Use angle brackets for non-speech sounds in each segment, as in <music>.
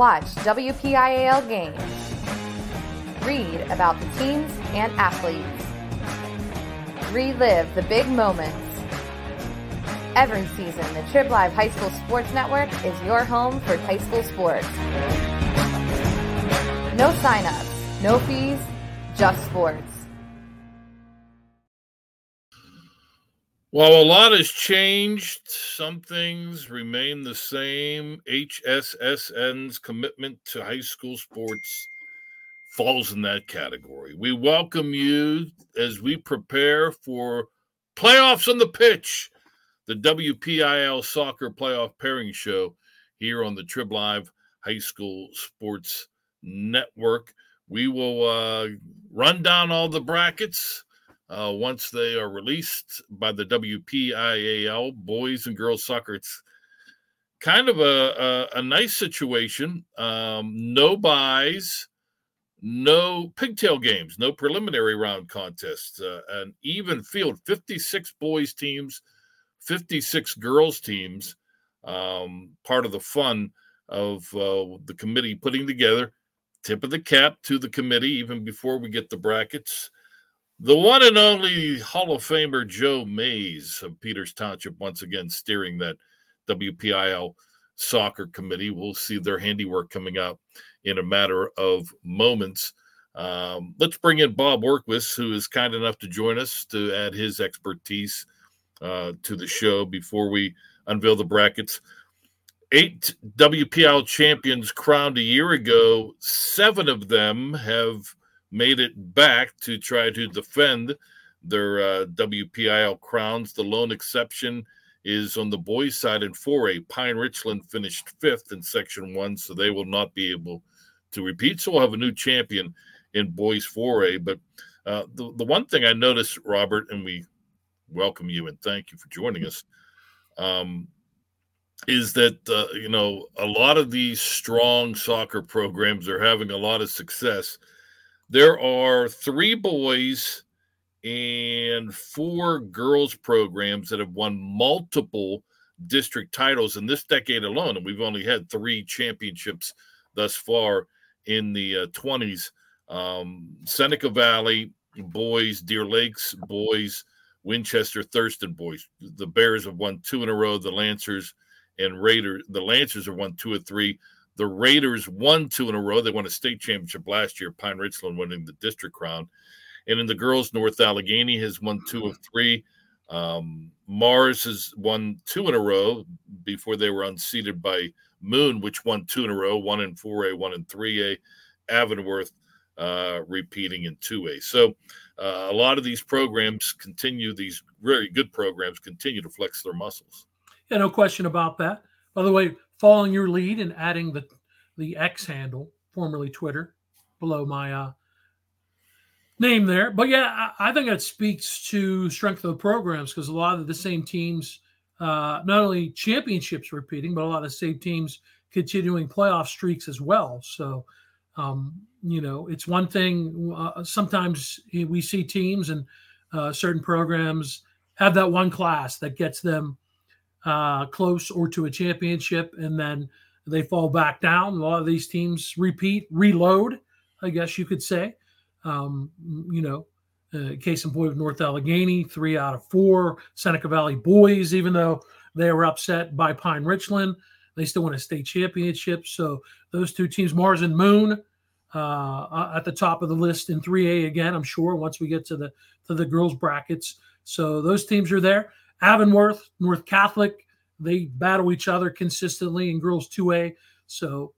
Watch WPIAL games. Read about the teams and athletes. Relive the big moments. Every season, the Trib Live High School Sports Network is your home for high school sports. No sign-ups, no fees, just sports. While a lot has changed, some things remain the same. HSSN's commitment to high school sports falls in that category. We welcome you as we prepare for playoffs on the pitch, the WPIAL Soccer Playoff Pairing Show here on the Trib Live High School Sports Network. We will uh, run down all the brackets uh, once they are released by the WPIAL, boys and girls soccer. It's kind of a, a, a nice situation. Um, no byes, no pigtail games, no preliminary round contests, uh, an even field 56 boys teams, 56 girls teams. Um, part of the fun of uh, the committee putting together. Tip of the cap to the committee, even before we get the brackets. The one and only Hall of Famer Joe Mays of Peters Township once again steering that WPIAL soccer committee. We'll see their handiwork coming up in a matter of moments. Um, let's bring in Bob Orkwis, who is kind enough to join us to add his expertise uh, to the show before we unveil the brackets. Eight WPIAL champions crowned a year ago. Seven of them have made it back to try to defend their uh, WPIAL crowns. The lone exception is on the boys' side in 4A. Pine Richland finished fifth in Section 1, so they will not be able to repeat. So we'll have a new champion in boys 4A. But uh, the, the one thing I noticed, Robert, and we welcome you and thank you for joining us, um, is that, uh, you know, a lot of these strong soccer programs are having a lot of success – there are three boys and four girls programs that have won multiple district titles in this decade alone. And we've only had three championships thus far in the uh, 20s. Um, Seneca Valley boys, Deer Lakes boys, Winchester Thurston boys. The Bears have won two in a row. The Lancers and Raiders, the Lancers have won two or three. The Raiders won two in a row. They won a state championship last year, Pine Richland winning the district crown. And in the girls, North Allegheny has won two of three. Um, Mars has won two in a row before they were unseated by Moon, which won two in a row, one in 4A, one in 3A. Avonworth uh, repeating in 2A. So uh, a lot of these programs continue, these very good programs continue to flex their muscles. Yeah, no question about that. By the way, following your lead and adding the the X handle, formerly Twitter, below my uh, name there. But yeah, I, I, think that speaks to strength of the programs because a lot of the same teams, uh, not only championships repeating, but a lot of the same teams continuing playoff streaks as well. So, um, you know, it's one thing. Uh, sometimes we see teams and uh, certain programs have that one class that gets them uh, close or to a championship, and then they fall back down. A lot of these teams repeat, reload, I guess you could say. Um, you know, uh, case in point of North Allegheny, three out of four. Seneca Valley boys, even though they were upset by Pine Richland, they still won a state championship. So those two teams, Mars and Moon, uh, at the top of the list in 3A again. I'm sure once we get to the to the girls brackets. So those teams are there. Avonworth, North Catholic, they battle each other consistently in girls 2A. So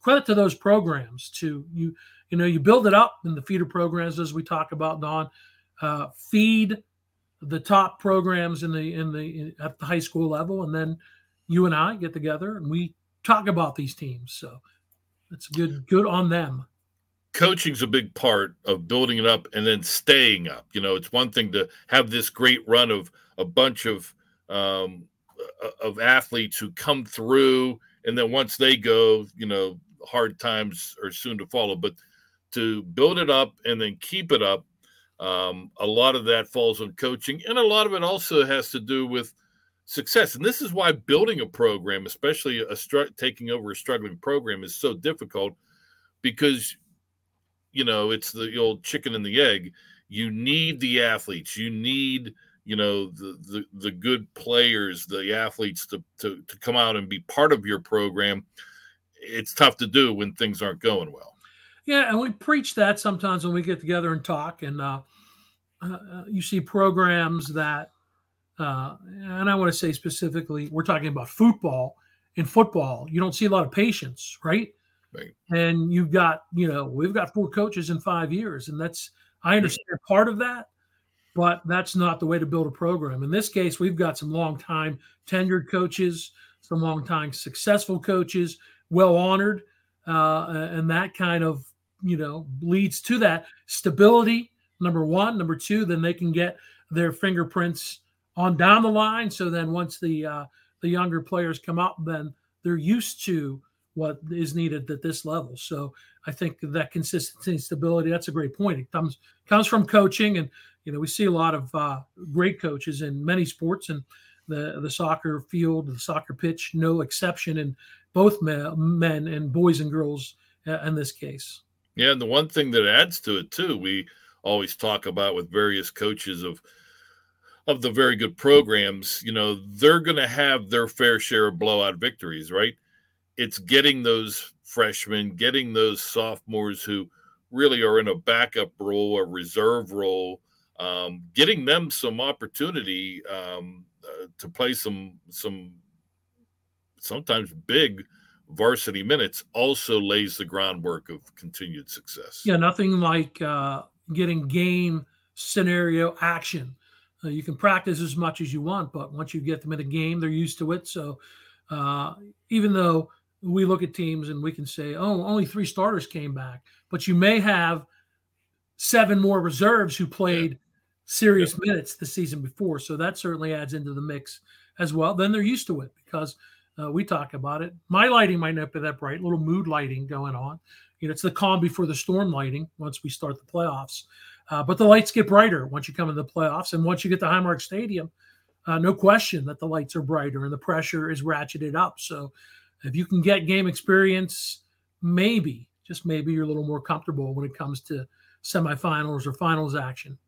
credit to those programs to you. You know, you build it up in the feeder programs as we talk about, Don. Uh, feed the top programs in the in the in, at the high school level, and then you and I get together and we talk about these teams. So it's good good on them. Coaching's a big part of building it up and then staying up. You know, it's one thing to have this great run of a bunch of um, of athletes who come through, and then once they go, you know, hard times are soon to follow. But to build it up and then keep it up, um, a lot of that falls on coaching, and a lot of it also has to do with success. And this is why building a program, especially a str- taking over a struggling program, is so difficult because you know it's the old chicken and the egg. You need the athletes. You need you know the the, the good players, the athletes to, to to come out and be part of your program. It's tough to do when things aren't going well. Yeah, and we preach that sometimes when we get together and talk. And uh, uh, you see programs that uh, and I want to say specifically, we're talking about football. In football, you don't see a lot of patience, right? Right. And you've got, you know, we've got four coaches in five years, and that's I understand part of that, but that's not the way to build a program. In this case, we've got some long time tenured coaches, some long time successful coaches, well honored, uh, and that kind of you know leads to that stability. Number one, number two, then they can get their fingerprints on down the line. So then once the uh, the younger players come up, then they're used to what is needed at this level. So I think that consistency and stability, that's a great point. It comes comes from coaching. And, you know, we see a lot of uh, great coaches in many sports and the, the soccer field, the soccer pitch, no exception in both men, men and boys and girls uh, in this case. Yeah. And the one thing that adds to it too, we always talk about with various coaches of – of the very good programs, you know, they're going to have their fair share of blowout victories, right? It's getting those freshmen, getting those sophomores who really are in a backup role, a reserve role, um, getting them some opportunity um, uh, to play some some sometimes big varsity minutes also lays the groundwork of continued success. Yeah, nothing like uh, getting game scenario action uh, you can practice as much as you want, but once you get them in a game, they're used to it. So uh, even though we look at teams and we can say, oh, only three starters came back, but you may have seven more reserves who played yeah. serious yeah. minutes the season before. So that certainly adds into the mix as well. Then they're used to it because uh, we talk about it. My lighting might not be that bright, little mood lighting going on. You know, it's the calm before the storm lighting once we start the playoffs. Uh, but the lights get brighter once you come in the playoffs, and once you get to Highmark Stadium, uh, no question that the lights are brighter and the pressure is ratcheted up. So, if you can get game experience, maybe just maybe you're a little more comfortable when it comes to semifinals or finals action.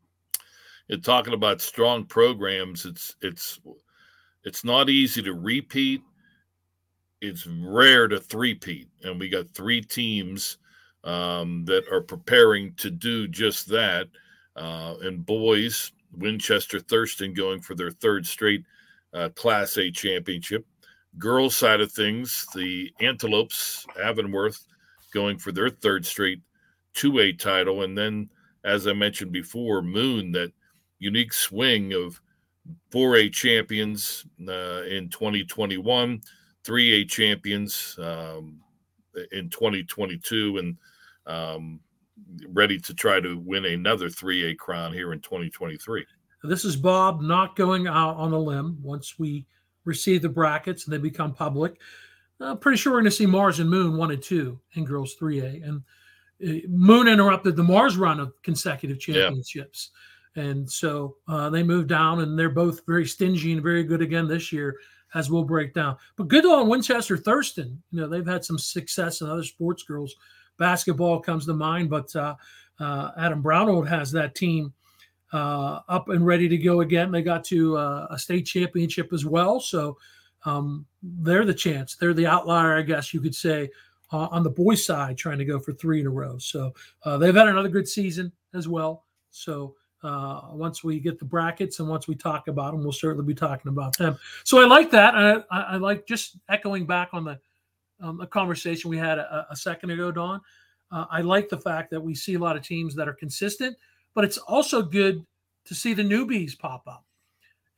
You're talking about strong programs. It's it's it's not easy to repeat. It's rare to three-peat, and we got three teams um, that are preparing to do just that. Uh, and boys, Winchester Thurston going for their third straight uh, Class A championship. Girls side of things, the Antelopes, Avonworth, going for their third straight 2A title. And then, as I mentioned before, Moon, that unique swing of 4A champions uh, in 2021, 3A champions um, in 2022, and um, ready to try to win another 3A crown here in 2023. This is Bob not going out on a limb once we receive the brackets and they become public. I'm pretty sure we're going to see Mars and Moon 1 and 2 in girls 3A. And uh, Moon interrupted the Mars run of consecutive championships. Yeah. And so uh, they moved down, and they're both very stingy and very good again this year, as we'll break down. But good on Winchester Thurston. You know, they've had some success in other sports girls basketball comes to mind, but uh, uh, Adam Brownold has that team uh, up and ready to go again. They got to uh, a state championship as well, so um, they're the chance. They're the outlier, I guess you could say, uh, on the boys' side, trying to go for three in a row. So uh, they've had another good season as well. So uh, once we get the brackets and once we talk about them, we'll certainly be talking about them. So I like that. I, I, I like just echoing back on the um, conversation we had a, a second ago, Don. I like the fact that we see a lot of teams that are consistent, but it's also good to see the newbies pop up.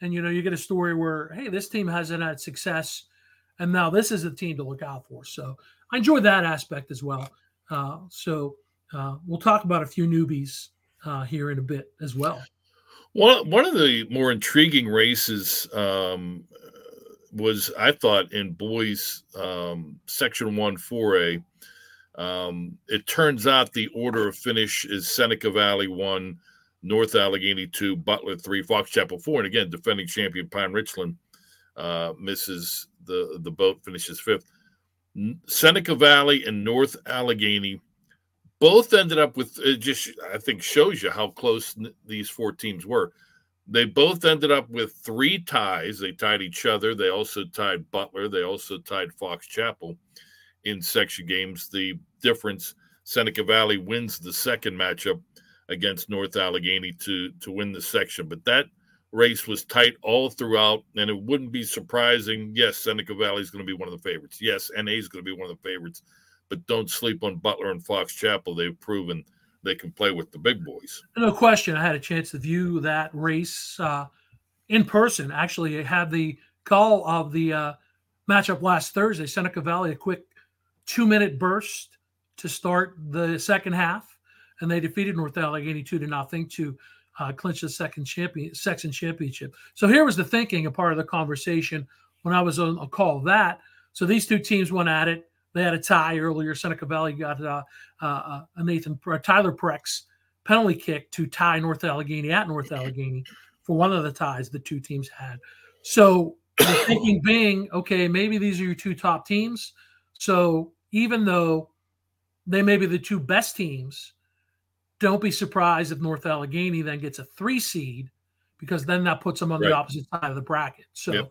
And you know, you get a story where, hey, this team hasn't had success, and now this is a team to look out for. So I enjoy that aspect as well. Uh, so uh, we'll talk about a few newbies uh, here in a bit as well. One one of the more intriguing races um, was I thought in boys um, section one four A. Um, it turns out the order of finish is Seneca Valley one, North Allegheny two, Butler three, Fox Chapel four, and again defending champion Pine Richland uh, misses the the boat, finishes fifth. Seneca Valley and North Allegheny both ended up with it just I think shows you how close these four teams were. They both ended up with three ties. They tied each other. They also tied Butler. They also tied Fox Chapel in section games. The difference Seneca Valley wins the second matchup against North Allegheny to to win the section, but that race was tight all throughout, and it wouldn't be surprising. Yes, Seneca Valley is going to be one of the favorites. Yes, NA is going to be one of the favorites, but don't sleep on Butler and Fox Chapel. They've proven they can play with the big boys. No question. I had a chance to view that race uh, in person. Actually, I had the call of the uh, matchup last Thursday. Seneca Valley, a quick two minute burst to start the second half, and they defeated North Allegheny two to nothing to uh, clinch the second champion section championship. So here was the thinking, a part of the conversation when I was on a call that. So these two teams went at it. They had a tie earlier. Seneca Valley got uh, uh, a Nathan uh, Tyler Prex penalty kick to tie North Allegheny at North Allegheny for one of the ties the two teams had. So the thinking being, okay, maybe these are your two top teams. So even though they may be the two best teams, don't be surprised if North Allegheny then gets a three seed because then that puts them on right. the opposite side of the bracket. So yep.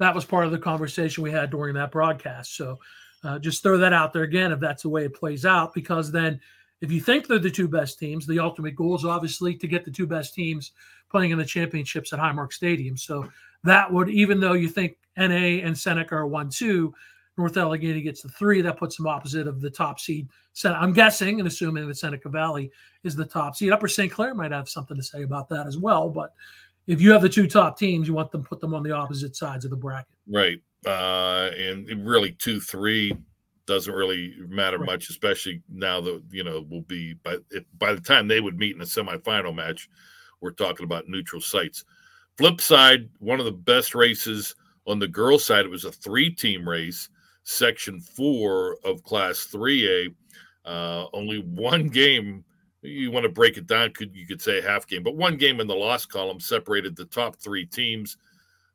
that was part of the conversation we had during that broadcast. So uh, just throw that out there again if that's the way it plays out, because then if you think they're the two best teams, the ultimate goal is obviously to get the two best teams playing in the championships at Highmark Stadium. So that would, even though you think NA and Seneca are one two, North Allegheny gets the three. That puts them opposite of the top seed. I'm guessing and assuming that Seneca Valley is the top seed. Upper St. Clair might have something to say about that as well. But if you have the two top teams, you want them put them on the opposite sides of the bracket. Right uh, and really two three doesn't really matter right. much, especially now that you know will be by if, by the time they would meet in a semifinal match, we're talking about neutral sites. Flip side, one of the best races on the girls' side. It was a three-team race, section four of Class Three A. Uh, only one game. You want to break it down? Could you could say half game, but one game in the loss column separated the top three teams.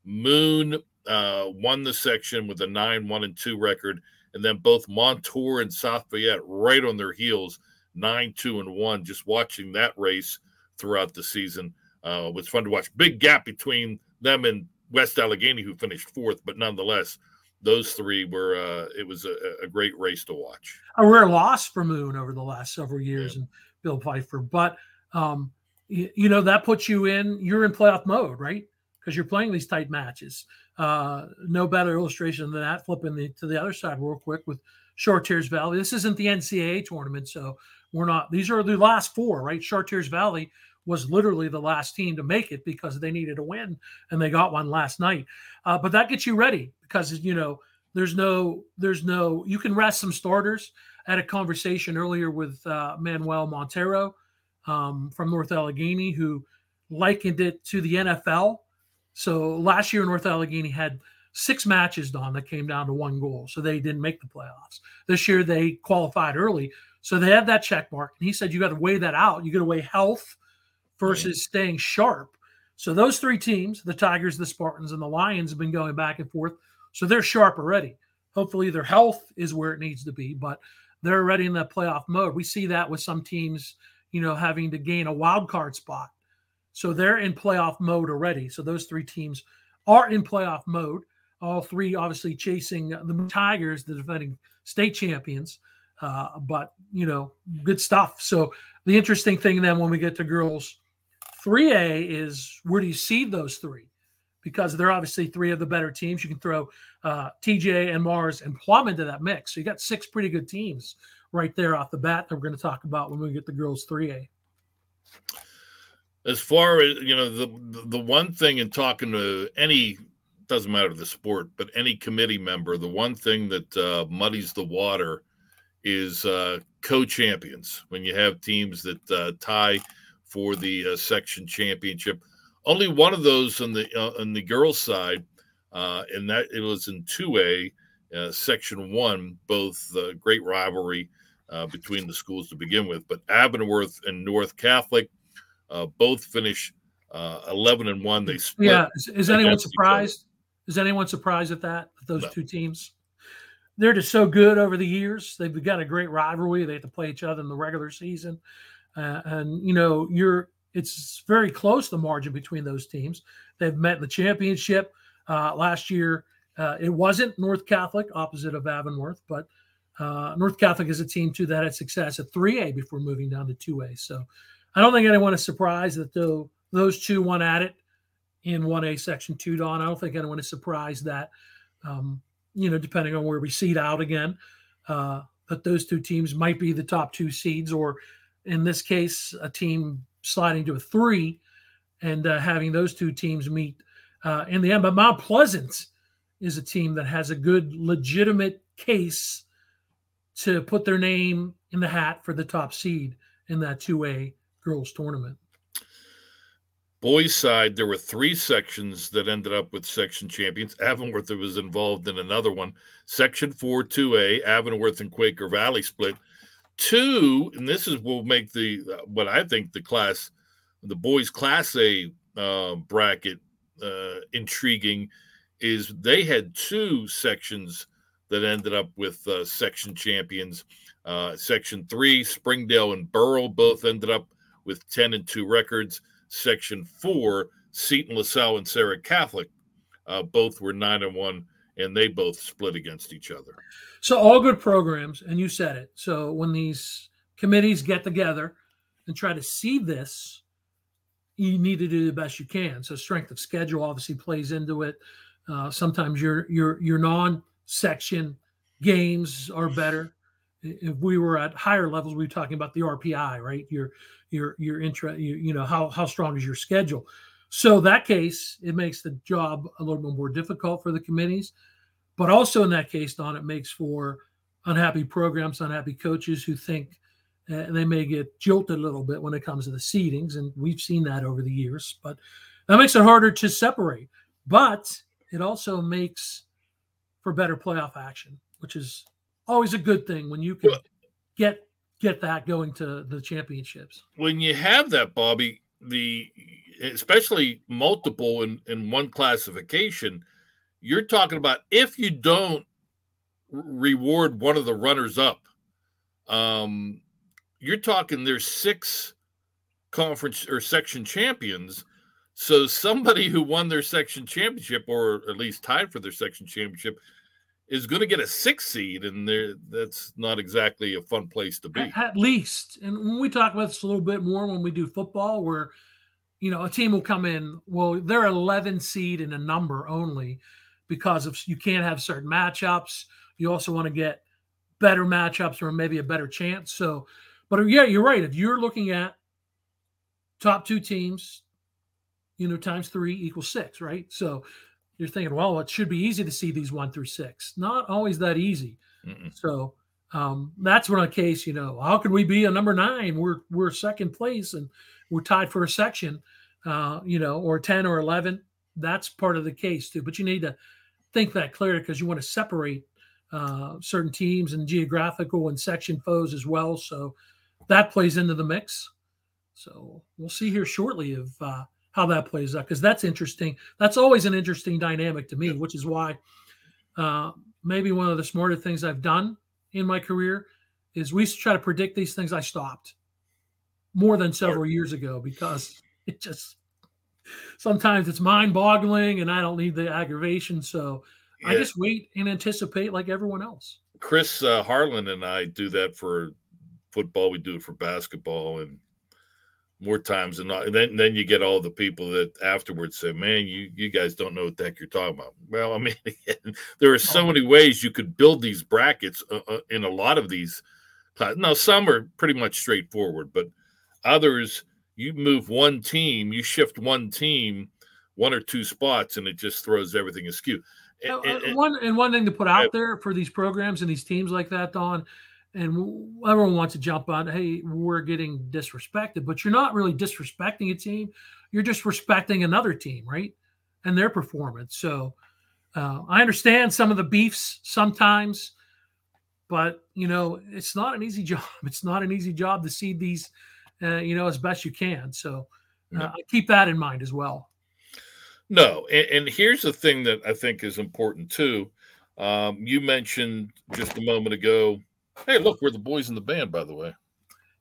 Moon uh, won the section with a 9 1 and 2 record. And then both Montour and South Fayette right on their heels, 9 2 and 1. Just watching that race throughout the season uh, was fun to watch. Big gap between them and West Allegheny, who finished fourth, but nonetheless, those three were uh, it was a, a, great race to watch. A rare loss for Moon over the last several years yeah. and Bill Pfeiffer, but um, you, you, know that puts you in you're in playoff mode, right? Because you're playing these tight matches. Uh, no better illustration than that. Flipping the, to the other side real quick with Chartiers Valley. This isn't the NCAA tournament, so we're not. These are the last four, right? Chartiers Valley was literally the last team to make it because they needed a win, and they got one last night. Uh, but that gets you ready because you know there's no there's no you can rest some starters. I had a conversation earlier with uh, Manuel Montero um, from North Allegheny who likened it to the NFL so last year, North Allegheny had six matches done that came down to one goal. So they didn't make the playoffs. This year, they qualified early. So they had that check mark. And he said, you got to weigh that out. You got to weigh health versus staying sharp. So those three teams, the Tigers, the Spartans, and the Lions, have been going back and forth. So they're sharp already. Hopefully, their health is where it needs to be, but they're already in that playoff mode. We see that with some teams, you know, having to gain a wild card spot so they're in playoff mode already. So those three teams are in playoff mode. All three obviously chasing the Tigers, the defending state champions. Uh, but you know, good stuff. So the interesting thing then when we get to girls 3A is where do you see those three? Because they're obviously three of the better teams. You can throw uh, TJ and Mars and Plum into that mix. So you got six pretty good teams right there off the bat that we're going to talk about when we get the girls 3A as far as you know the the one thing in talking to any doesn't matter the sport but any committee member the one thing that uh, muddies the water is uh, co-champions when you have teams that uh, tie for the uh, section championship only one of those on the uh, on the girls side uh, and that it was in 2a section 1 both great rivalry between the schools to begin with but Avonworth and North Catholic uh, both finish uh, 11 and 1. They split. Yeah. Is, is anyone surprised? Is anyone surprised at that? Those no. two teams, they're just so good over the years. They've got a great rivalry. They have to play each other in the regular season, uh, and you know, you're it's very close the margin between those teams. They've met in the championship uh, last year. Uh, it wasn't North Catholic, opposite of Avonworth, but uh, North Catholic is a team too that had success at 3A before moving down to 2A. So I don't think anyone is surprised that though those two won at it in 1A Section 2 Don. I don't think anyone is surprised that, um, you know, depending on where we seed out again, uh, that those two teams might be the top two seeds, or in this case, a team sliding to a three and uh, having those two teams meet uh, in the end. But Mount Pleasant is a team that has a good, legitimate case to put their name in the hat for the top seed in that 2A girls tournament. Boys side, there were three sections that ended up with section champions. Avonworth was involved in another one. Section 4 2A, Avonworth and Quaker Valley split. Two, and this is will make the what I think the class, the boys class A uh, bracket uh, intriguing, is they had two sections that ended up with uh, section champions. Uh, section three, Springdale and Burrell both ended up with 10 and 2 records. Section four, Seton LaSalle and Serra Catholic uh, both were 9 and 1, and they both split against each other. So, all good programs, and you said it. So, when these committees get together and try to see this, you need to do the best you can. So, strength of schedule obviously plays into it. Uh, sometimes your your your non section games are better. If we were at higher levels, we were talking about the RPI, right? Your your your interest, you, you know, how how strong is your schedule. So that case, it makes the job a little bit more difficult for the committees, but also in that case, Don, it makes for unhappy programs, unhappy coaches who think uh, they may get jilted a little bit when it comes to the seedings, and we've seen that over the years. But that makes it harder to separate. But it also makes for better playoff action, which is always a good thing when you can get get that going to the championships. When you have that, Bobby, the especially multiple in, in one classification, you're talking about if you don't reward one of the runners up, um, you're talking there's six conference or section champions. So somebody who won their section championship, or at least tied for their section championship, is going to get a six seed, and that's not exactly a fun place to be. At, at, least, and when we talk about this a little bit more when we do football, where you know a team will come in, well, they're 11 seed in a number only because of you can't have certain matchups. You also want to get better matchups or maybe a better chance. So, but yeah, you're right. If you're looking at top two teams, you know, times three equals six, right? So you're thinking, well, it should be easy to see these one through six. Not always that easy. Mm-mm. So um, that's when a case, you know, how could we be a number nine? We're we're second place and we're tied for a section, uh, you know, or 10 or 11. That's part of the case too. But you need to think that clearly because you want to separate uh, certain teams and geographical and section foes as well. So that plays into the mix. So we'll see here shortly if uh, how that plays out because that's interesting. That's always an interesting dynamic to me, which is why uh, maybe one of the smarter things I've done in my career is we used to try to predict these things. I stopped more than several years ago because <laughs> it just sometimes it's mind boggling and I don't need the aggravation. So yeah. I just wait and anticipate like everyone else. Chris uh, Harlan and I do that for football. We do it for basketball and more times than not. And then, then you get all the people that afterwards say, "Man, you you guys don't know what the heck you're talking about." Well, I <laughs> mean, there are so many ways you could build these brackets uh, uh, in a lot of these. Now, some are pretty much straightforward, but others, you move one team, you shift one team, one or two spots, and it just throws everything askew. And, and, one and one thing to put out there for these programs and these teams like that, Don, and everyone wants to jump on, hey, we're getting disrespected, but you're not really disrespecting a team. You're just respecting another team, right? And their performance. So uh, I understand some of the beefs sometimes, but you know, it's not an easy <laughs> job. It's not an easy job to see these, uh, you know, as best you can. So uh, keep that in mind as well. No, and, and, here's the thing that I think is important too. Um, you mentioned just a moment ago. Hey, look, we're the boys in the band, by the way.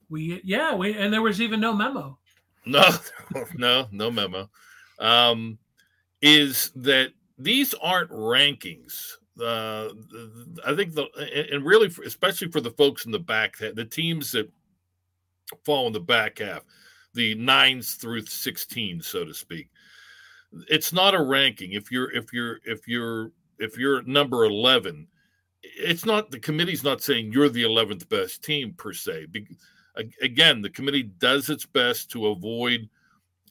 We yeah, we and there was even no memo. No, <laughs> no, no memo. Um, is that these aren't rankings. Uh, I think the and really, for, especially for the folks in the back, the teams that fall in the back half, the nines through sixteen, so to speak. It's not a ranking. If you're if you're if you're if you're number eleven, it's not the committee's not saying you're the eleventh best team per se. Again, the committee does its best to avoid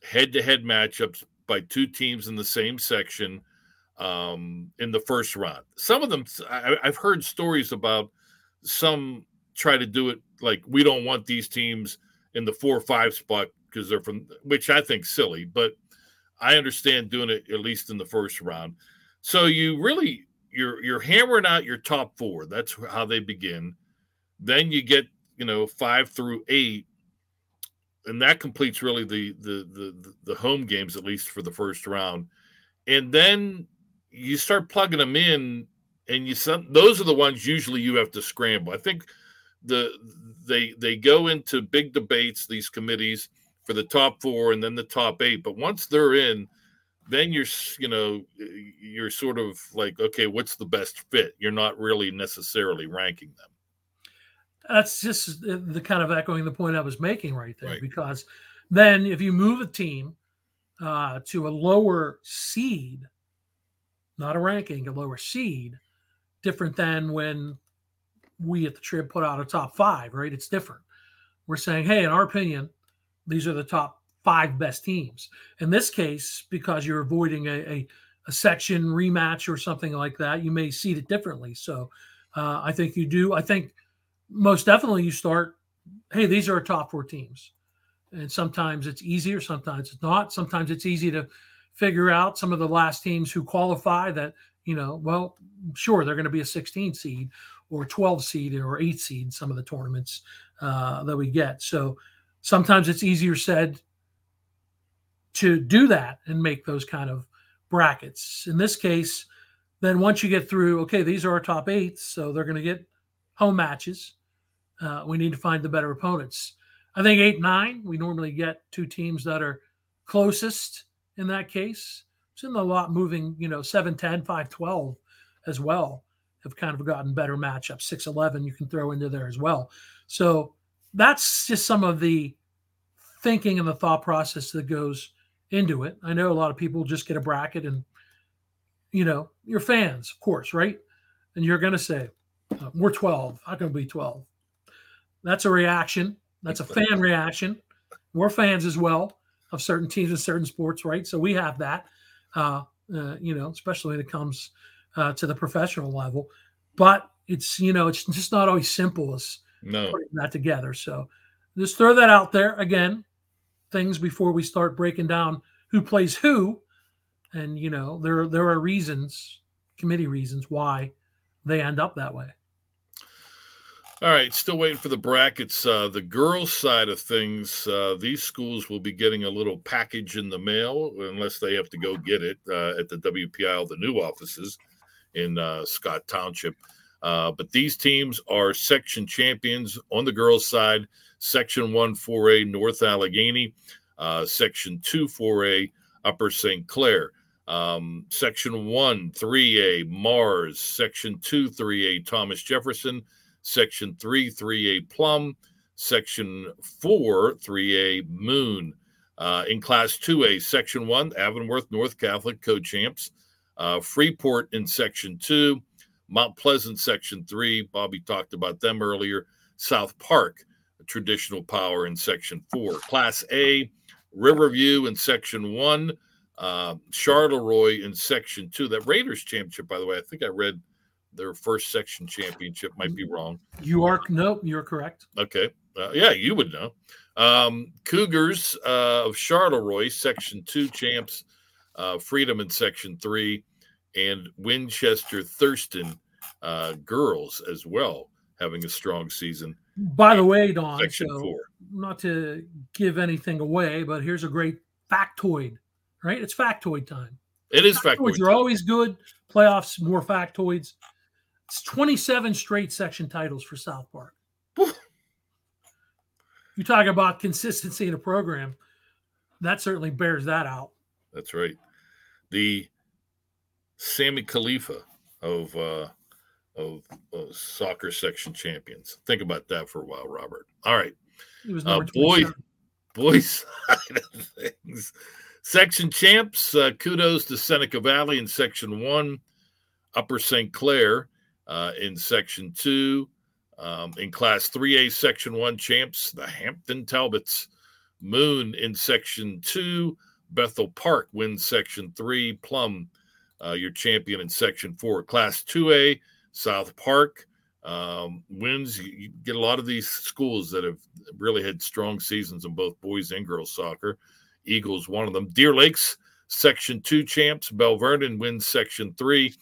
head-to-head matchups by two teams in the same section um, in the first round. Some of them, I, I've heard stories about some try to do it like we don't want these teams in the four or five spot because they're from, which I think silly, but I understand doing it at least in the first round. So you really you're you're hammering out your top four. That's how they begin. Then you get you know five through eight, and that completes really the the the the home games at least for the first round. And then you start plugging them in, and you some those are the ones usually you have to scramble. I think the they they go into big debates these committees for the top four and then the top eight, but once they're in, then you're you know you're sort of like okay, what's the best fit? You're not really necessarily ranking them. That's just the kind of echoing the point I was making right there, right. because then if you move a team uh, to a lower seed not a ranking, a lower seed, different than when we at the Trib put out a top five, right? It's different. We're saying, hey, in our opinion, these are the top five best teams. In this case, because you're avoiding a, a, a section rematch or something like that, you may seed it differently. So uh, I think you do. I think most definitely you start, hey, these are our top four teams. And sometimes it's easier, sometimes it's not. Sometimes it's easy to figure out some of the last teams who qualify that, you know, well, sure, they're going to be a 16 seed or 12 seed or 8 seed, some of the tournaments uh, that we get. So sometimes it's easier said to do that and make those kind of brackets. In this case, then once you get through, okay, these are our top eight, so they're going to get home matches. Uh, we need to find the better opponents. I think eight, nine, we normally get two teams that are closest in that case. It's in a lot moving, you know, 7 10, 5 12 as well have kind of gotten better matchups. 6 11 you can throw into there as well. So that's just some of the thinking and the thought process that goes into it. I know a lot of people just get a bracket and, you know, you're fans, of course, right? And you're going to say, uh, we're 12. How can we be 12? That's a reaction. That's a fan reaction. We're fans as well of certain teams and certain sports, right? So we have that, uh, uh, you know, especially when it comes uh, to the professional level. But it's you know, it's just not always simple as no. putting that together. So just throw that out there again. Things before we start breaking down who plays who, and you know, there there are reasons, committee reasons why they end up that way. All right, still waiting for the brackets. Uh, the girls' side of things, uh, these schools will be getting a little package in the mail unless they have to go get it uh, at the WPIAL, the new offices in uh, Scott Township. Uh, but these teams are section champions on the girls' side. Section 1 4A North Allegheny, uh, Section 2 4A Upper St. Clair. Um, section 1 3A Mars, Section 2 3A Thomas Jefferson, Section 3, 3A Plum, Section 4, 3A Moon. Uh, in Class 2A, Section 1, Avonworth North Catholic co-champs. Uh, Freeport in Section 2, Mount Pleasant Section 3, Bobby talked about them earlier. South Park, traditional power in Section 4. Class A, Riverview in Section 1, uh, Charleroi in Section 2. That Raiders championship, by the way, I think I read – their first section championship. Might be wrong. You are no, you're correct. Okay, uh, yeah, you would know. Um, Cougars uh, of Charleroi, Section Two champs, uh, Freedom in Section Three, and Winchester Thurston uh, girls as well, having a strong season. By the way, Don, Section so Four. Not to give anything away, but here's a great factoid. Right, it's factoid time. It is factoids factoids. are always good. Playoffs, more factoids. It's 27 straight section titles for South Park. you talk about consistency in a program. That certainly bears that out. That's right. The Sammy Khalifa of uh, of uh, soccer section champions. Think about that for a while, Robert. All right. He was Uh, boy, 27. boys <laughs> side of things. Section champs, uh, kudos to Seneca Valley in section one, Upper St. Clair uh, in section two. Um, in class 3A, section one champs, the Hampton Talbots. Moon in section two, Bethel Park wins section three. Plum, uh, your champion in section four. Class 2A, South Park um, wins. You, get a lot of these schools that have really had strong seasons in both boys and girls soccer. Eagles, one of them. Deer Lakes, Section 2 champs. Bell Vernon wins Section 3.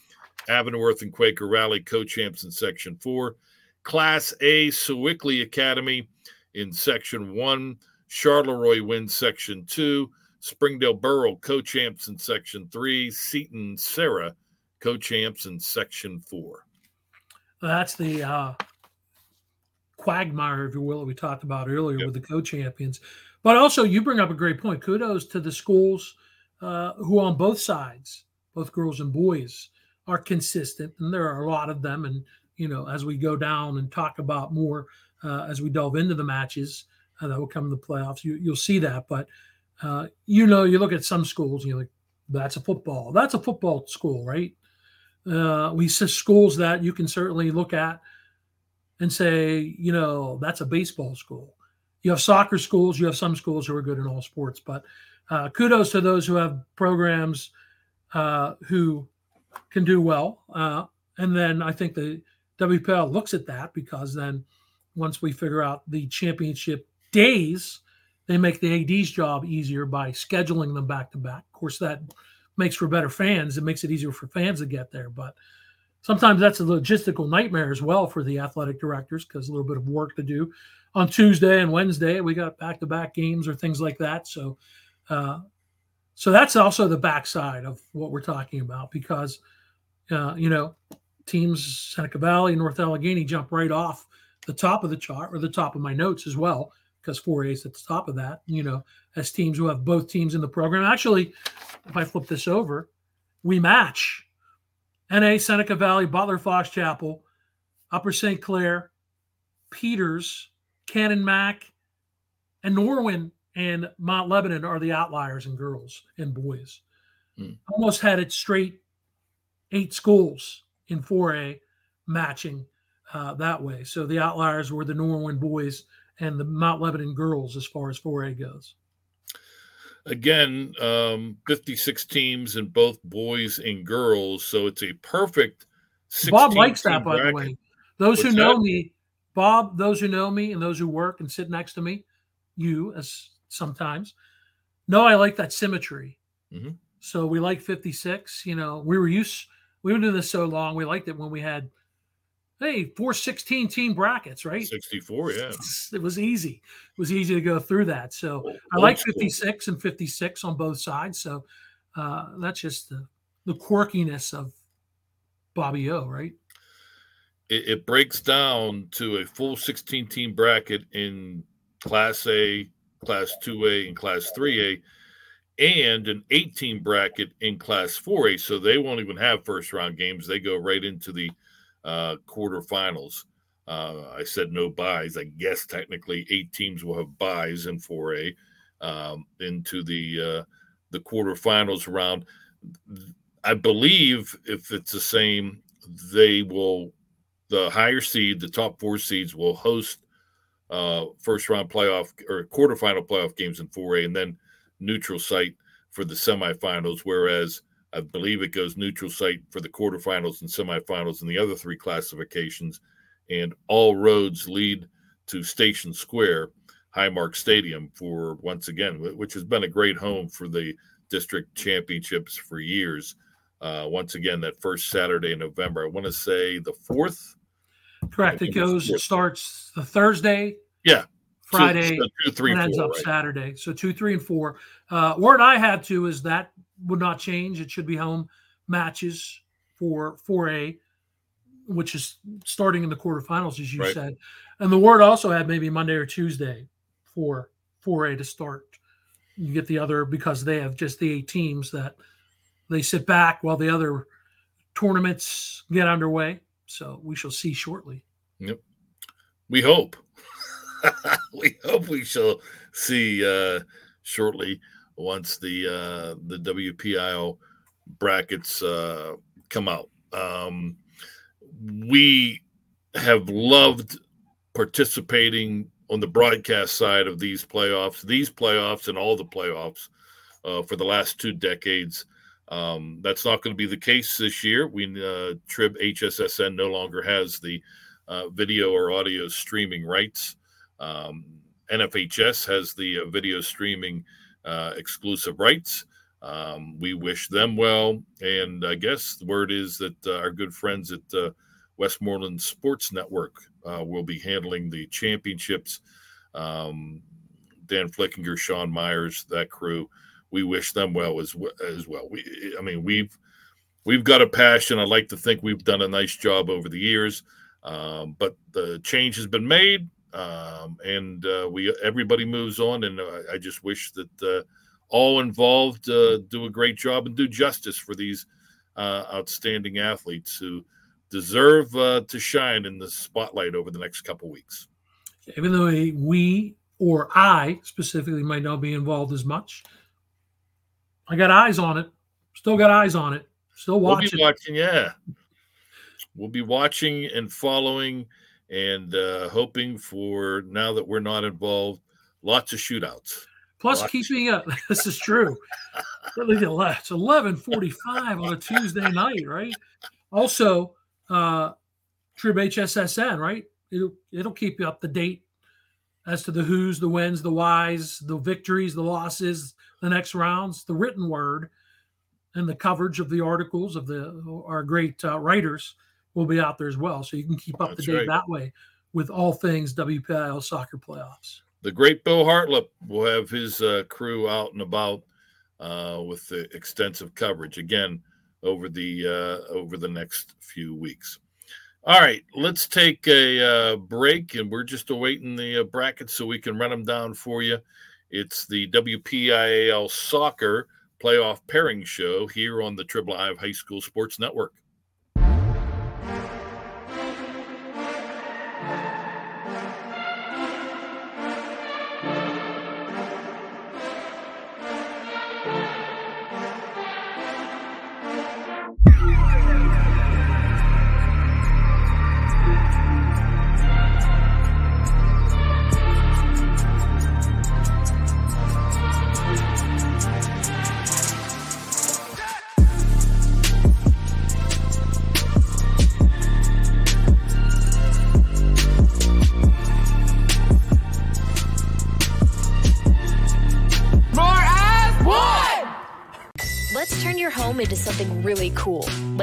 Avonworth and Quaker Valley co champs in Section 4. Class A, Sewickley Academy in Section 1. Charleroi wins Section 2. Springdale Burrell co champs in Section 3. Seton Serra co champs in Section 4. That's the uh, quagmire, if you will, that we talked about earlier Yep. with the co-champions. But also, you bring up a great point. Kudos to the schools uh, who, on both sides, both girls and boys, are consistent, and there are a lot of them. And you know, as we go down and talk about more, uh, as we delve into the matches uh, that will come in the playoffs, you, you'll see that. But uh, you know, you look at some schools, and you're like, "That's a football. That's a football school, right?" Uh, we see schools that you can certainly look at and say, you know, that's a baseball school. You have soccer schools, you have some schools who are good in all sports, but uh, kudos to those who have programs uh, who can do well. Uh, and then I think the WPIAL looks at that because then once we figure out the championship days, they make the AD's job easier by scheduling them back to back. Of course, that makes for better fans. It makes it easier for fans to get there. But sometimes that's a logistical nightmare as well for the athletic directors because a little bit of work to do on Tuesday and Wednesday. We got back to back games or things like that. So, uh, so that's also the backside of what we're talking about because, uh, you know, teams Seneca Valley, North Allegheny jump right off the top of the chart or the top of my notes as well because 4A is at the top of that, you know, as teams who have both teams in the program. Actually, if I flip this over, we match NA, Seneca Valley, Butler, Fox Chapel, Upper St. Clair, Peters, Canon Mac, and Norwin and Mount Lebanon are the outliers in girls and boys. Hmm. Almost had it straight eight schools in 4A matching uh, that way. So the outliers were the Norwin boys and the Mount Lebanon girls as far as 4A goes. again um 56 teams in both boys and girls so it's a perfect Bob likes that, by the way. Those who know that? me, Bob, those who know me and those who work and sit next to me, you as sometimes, know I like that symmetry. Mhm. So we like 56. You know, we were used, we were doing this so long. We liked it when we had, hey, four 16 team brackets, right? 64 yeah It was easy. It was easy to go through that. So I like school. 56 and 56 on both sides. So uh, that's just the, the quirkiness of Bobby O, right? it, it breaks down to a full 16 team bracket in class a class 2a and class 3a and an 18 bracket in class 4a so they won't even have first round games they go right into the uh, quarterfinals uh, i said no byes i guess technically eight teams will have byes in 4a um, into the uh, the quarterfinals round i believe if it's the same they will the higher seed, the top four seeds, will host uh, first round playoff or quarterfinal playoff games in 4A and then neutral site for the semifinals. Whereas I believe it goes neutral site for the quarterfinals and semifinals and the other three classifications. And all roads lead to Station Square, Highmark Stadium, for once again, which has been a great home for the district championships for years. Uh, once again, that first Saturday in November, I want to say the fourth. Correct. It goes, it starts the Thursday, Yeah, Friday, so two, three, and ends four, up right? Saturday. So two, three, and four. Uh, word I had to is that would not change. It should be home matches for 4A, which is starting in the quarterfinals, as you right. said. And the word also had maybe Monday or Tuesday for 4A to start. You get the other because they have just the eight teams that they sit back while the other tournaments get underway. So we shall see shortly. Yep. We hope. <laughs> we hope we shall see uh, shortly once the uh, the WPIAL brackets uh, come out. Um, we have loved participating on the broadcast side of these playoffs, these playoffs, and all the playoffs uh, for the last two decades. Um, that's not going to be the case this year. We uh, Trib HSSN no longer has the uh, video or audio streaming rights. Um, NFHS has the uh, video streaming uh, exclusive rights. Um, we wish them well, and I guess the word is that uh, our good friends at uh, Westmoreland Sports Network will be handling the championships. Um, Dan Flickinger, Sean Myers, that crew we wish them well as as well. We, I mean, we've we've got a passion. I like to think we've done a nice job over the years, um, but the change has been made, um, and uh, we everybody moves on. And uh, I just wish that uh, all involved uh, do a great job and do justice for these uh, outstanding athletes who deserve uh, to shine in the spotlight over the next couple weeks. Even though we or I specifically might not be involved as much, I got eyes on it. Still got eyes on it. Still watching. We'll watching, yeah. We'll be watching and following and uh, hoping for now that we're not involved, lots of shootouts. Plus, lots. keeping up. <laughs> This is true. <laughs> it's eleven forty-five on a Tuesday night, right? Also, uh, Trib HSSN, right? It'll it'll keep you up to date as to the who's, the wins, the whys, the victories, the losses, the next rounds, the written word, and the coverage of the articles of the our great uh, writers will be out there as well. So you can keep up That's to date right. that way with all things WPIAL soccer playoffs. The great Bill Hartlip will have his uh, crew out and about uh, with the extensive coverage again over the uh, over the next few weeks. All right, let's take a uh, break, and we're just awaiting the uh, brackets so we can run them down for you. It's the WPIAL Soccer Playoff Pairing Show here on the Trib Live High School Sports Network.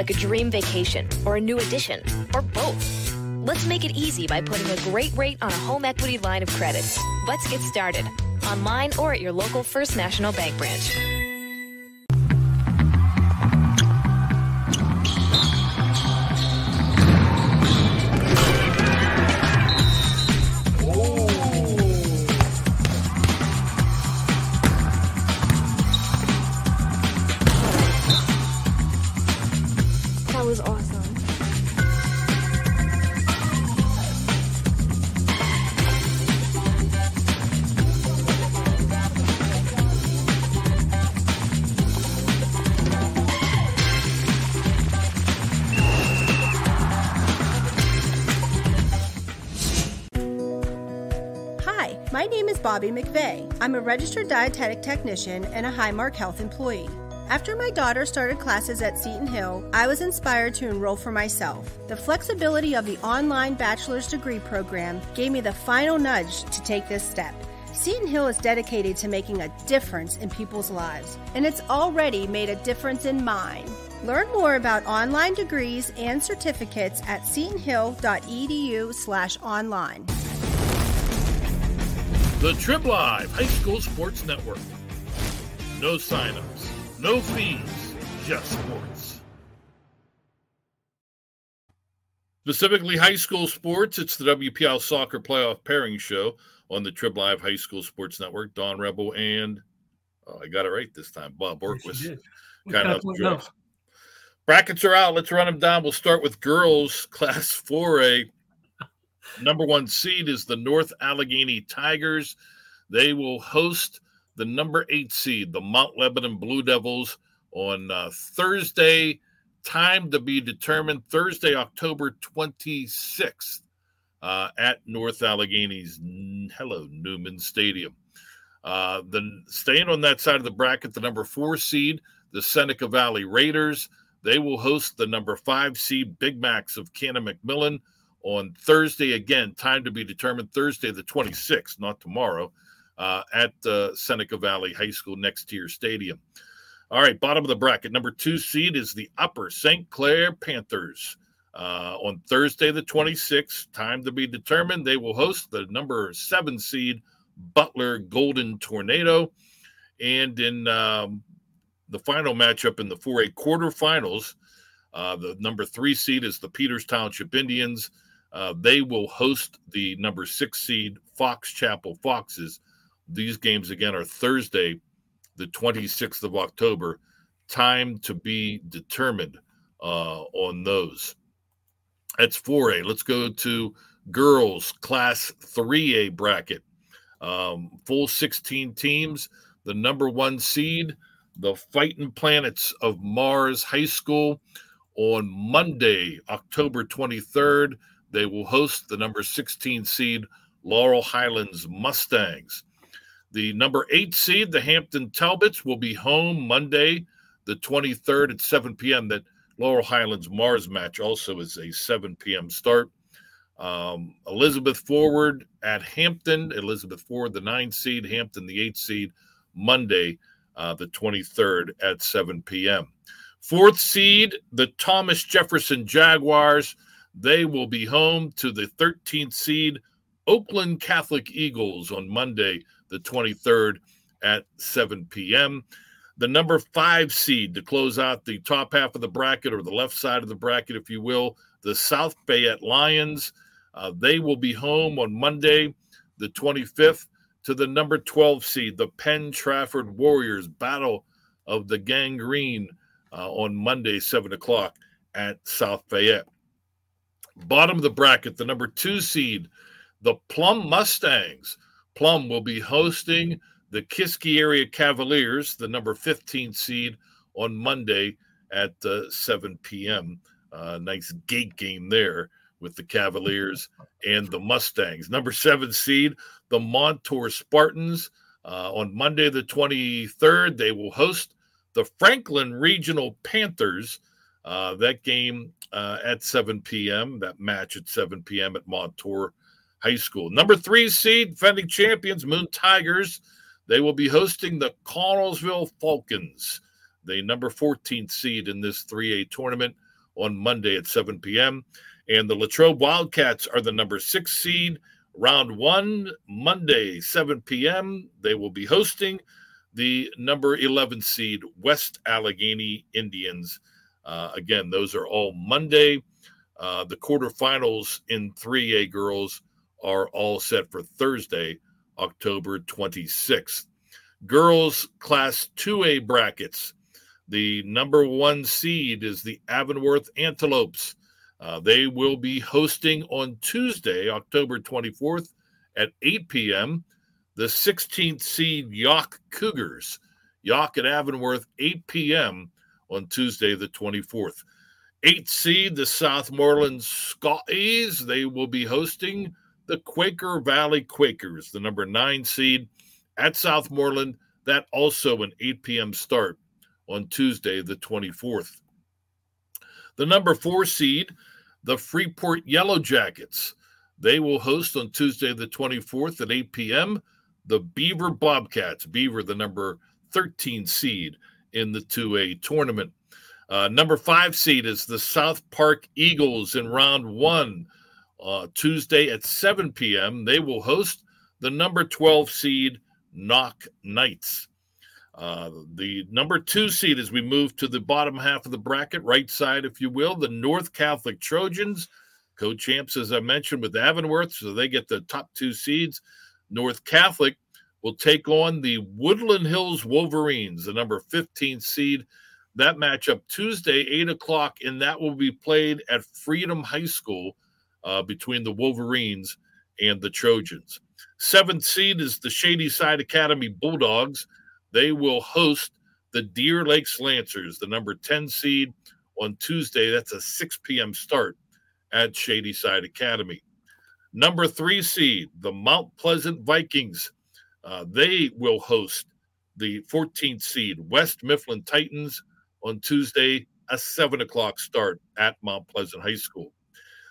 Like a dream vacation or a new addition, or both. Let's make it easy by putting a great rate on a home equity line of credit. Let's get started online or at your local First National Bank branch. Bobby McVeigh. I'm a registered dietetic technician and a Highmark Health employee. After my daughter started classes at Seton Hill, I was inspired to enroll for myself. The flexibility of the online bachelor's degree program gave me the final nudge to take this step. Seton Hill is dedicated to making a difference in people's lives, and it's already made a difference in mine. Learn more about online degrees and certificates at setonhill.edu/online. The Trib Live High School Sports Network. No signups, No fees, just sports. Specifically, high school sports. It's the WPIAL Soccer Playoff Pairing Show on the Trib Live High School Sports Network. Don Rebel and oh, I got it right this time. Bob Orkwis. Kind of Brackets are out. Let's run them down. We'll start with girls <laughs> class 4A. Number one seed is the North Allegheny Tigers. They will host the number eight seed, the Mount Lebanon Blue Devils, on uh, Thursday. Time to be determined Thursday, October 26th uh, at North Allegheny's Hello Newman Stadium. Uh, the staying on that side of the bracket, the number four seed, the Seneca Valley Raiders. They will host the number five seed Big Macs of Canon McMillan on Thursday. Again, time to be determined Thursday, the 26th, not tomorrow, uh, at uh, Seneca Valley High School NexTier stadium. All right, bottom of the bracket. Number two seed is the Upper St. Clair Panthers. Uh, on Thursday, the 26th, time to be determined. They will host the number seven seed Butler Golden Tornado. And in um, the final matchup in the 4A quarterfinals. Uh, the number three seed is the Peters Township Indians. Uh, they will host the number six seed Fox Chapel Foxes. These games again are Thursday, the 26th of October. Time to be determined uh, on those. That's 4A. Let's go to girls class 3A bracket. Um, full 16 teams. The number one seed the Fighting Planets of Mars High School on Monday, October 23rd. They will host the number 16 seed Laurel Highlands Mustangs. The number eight seed, the Hampton Talbots, will be home Monday, the 23rd at 7 p.m. That Laurel Highlands Mars match also is a 7 p.m. start. Um, Elizabeth Forward at Hampton, Elizabeth Forward, the nine seed, Hampton, the eight seed, Monday, uh, the 23rd at 7 p.m. Fourth seed, the Thomas Jefferson Jaguars. They will be home to the 13th seed Oakland Catholic Eagles on Monday, the 23rd at 7 p.m. The number five seed to close out the top half of the bracket or the left side of the bracket, if you will, the South Fayette Lions. Uh, they will be home on Monday, the 25th to the number 12 seed, the Penn Trafford Warriors Battle of the Gangrene uh, on Monday, 7 o'clock at South Fayette. Bottom of the bracket, the number two seed, the Plum Mustangs. Plum will be hosting the Kiski Area Cavaliers, the number 15 seed, on Monday at uh, 7 p.m. Uh, nice gate game there with the Cavaliers and the Mustangs. Number seven seed, the Montour Spartans. Uh, on Monday, the 23rd, they will host the Franklin Regional Panthers. Uh, that game uh, at 7 p.m., that match at 7 p.m. at Montour High School. Number three seed, defending champions, Moon Tigers. They will be hosting the Connellsville Falcons, the number 14th seed in this 3A tournament on Monday at 7 p.m. And the Latrobe Wildcats are the number six seed. Round one, Monday, 7 p.m. They will be hosting the number 11 seed West Allegheny Indians. Uh, again, those are all Monday. Uh, the quarterfinals in 3A girls are all set for Thursday, October 26th. Girls Class 2A brackets. The number one seed is the Avonworth Antelopes. Uh, they will be hosting on Tuesday, October 24th at 8 p.m. the 16th seed Yough Cougars. Yough at Avonworth, 8 p.m. on Tuesday, the 24th. Eight seed, the Southmoreland Scotties. They will be hosting the Quaker Valley Quakers, the number nine seed at Southmoreland. That also an 8 p.m. start on Tuesday, the 24th. The number four seed, the Freeport Yellow Jackets. They will host on Tuesday, the 24th at 8 p.m. the Beaver Bobcats. Beaver, the number 13 seed in the 2A tournament. Uh, number five seed is the South Park Eagles in round one. Uh, Tuesday at 7 p.m., they will host the number 12 seed Knoch Knights. Uh, the number two seed as we move to the bottom half of the bracket, right side, if you will, the North Catholic Trojans, co champs, as I mentioned, with Avonworth, so they get the top two seeds. North Catholic will take on the Woodland Hills Wolverines, the number 15 seed. That matchup Tuesday, 8 o'clock, and that will be played at Freedom High School uh, between the Wolverines and the Trojans. Seventh seed is the Shady Side Academy Bulldogs. They will host the Deer Lakes Lancers, the number 10 seed on Tuesday. That's a 6 p.m. start at Shady Side Academy. Number three seed, the Mount Pleasant Vikings. Uh, they will host the 14th seed, West Mifflin Titans, on Tuesday, a 7 o'clock start at Mount Pleasant High School.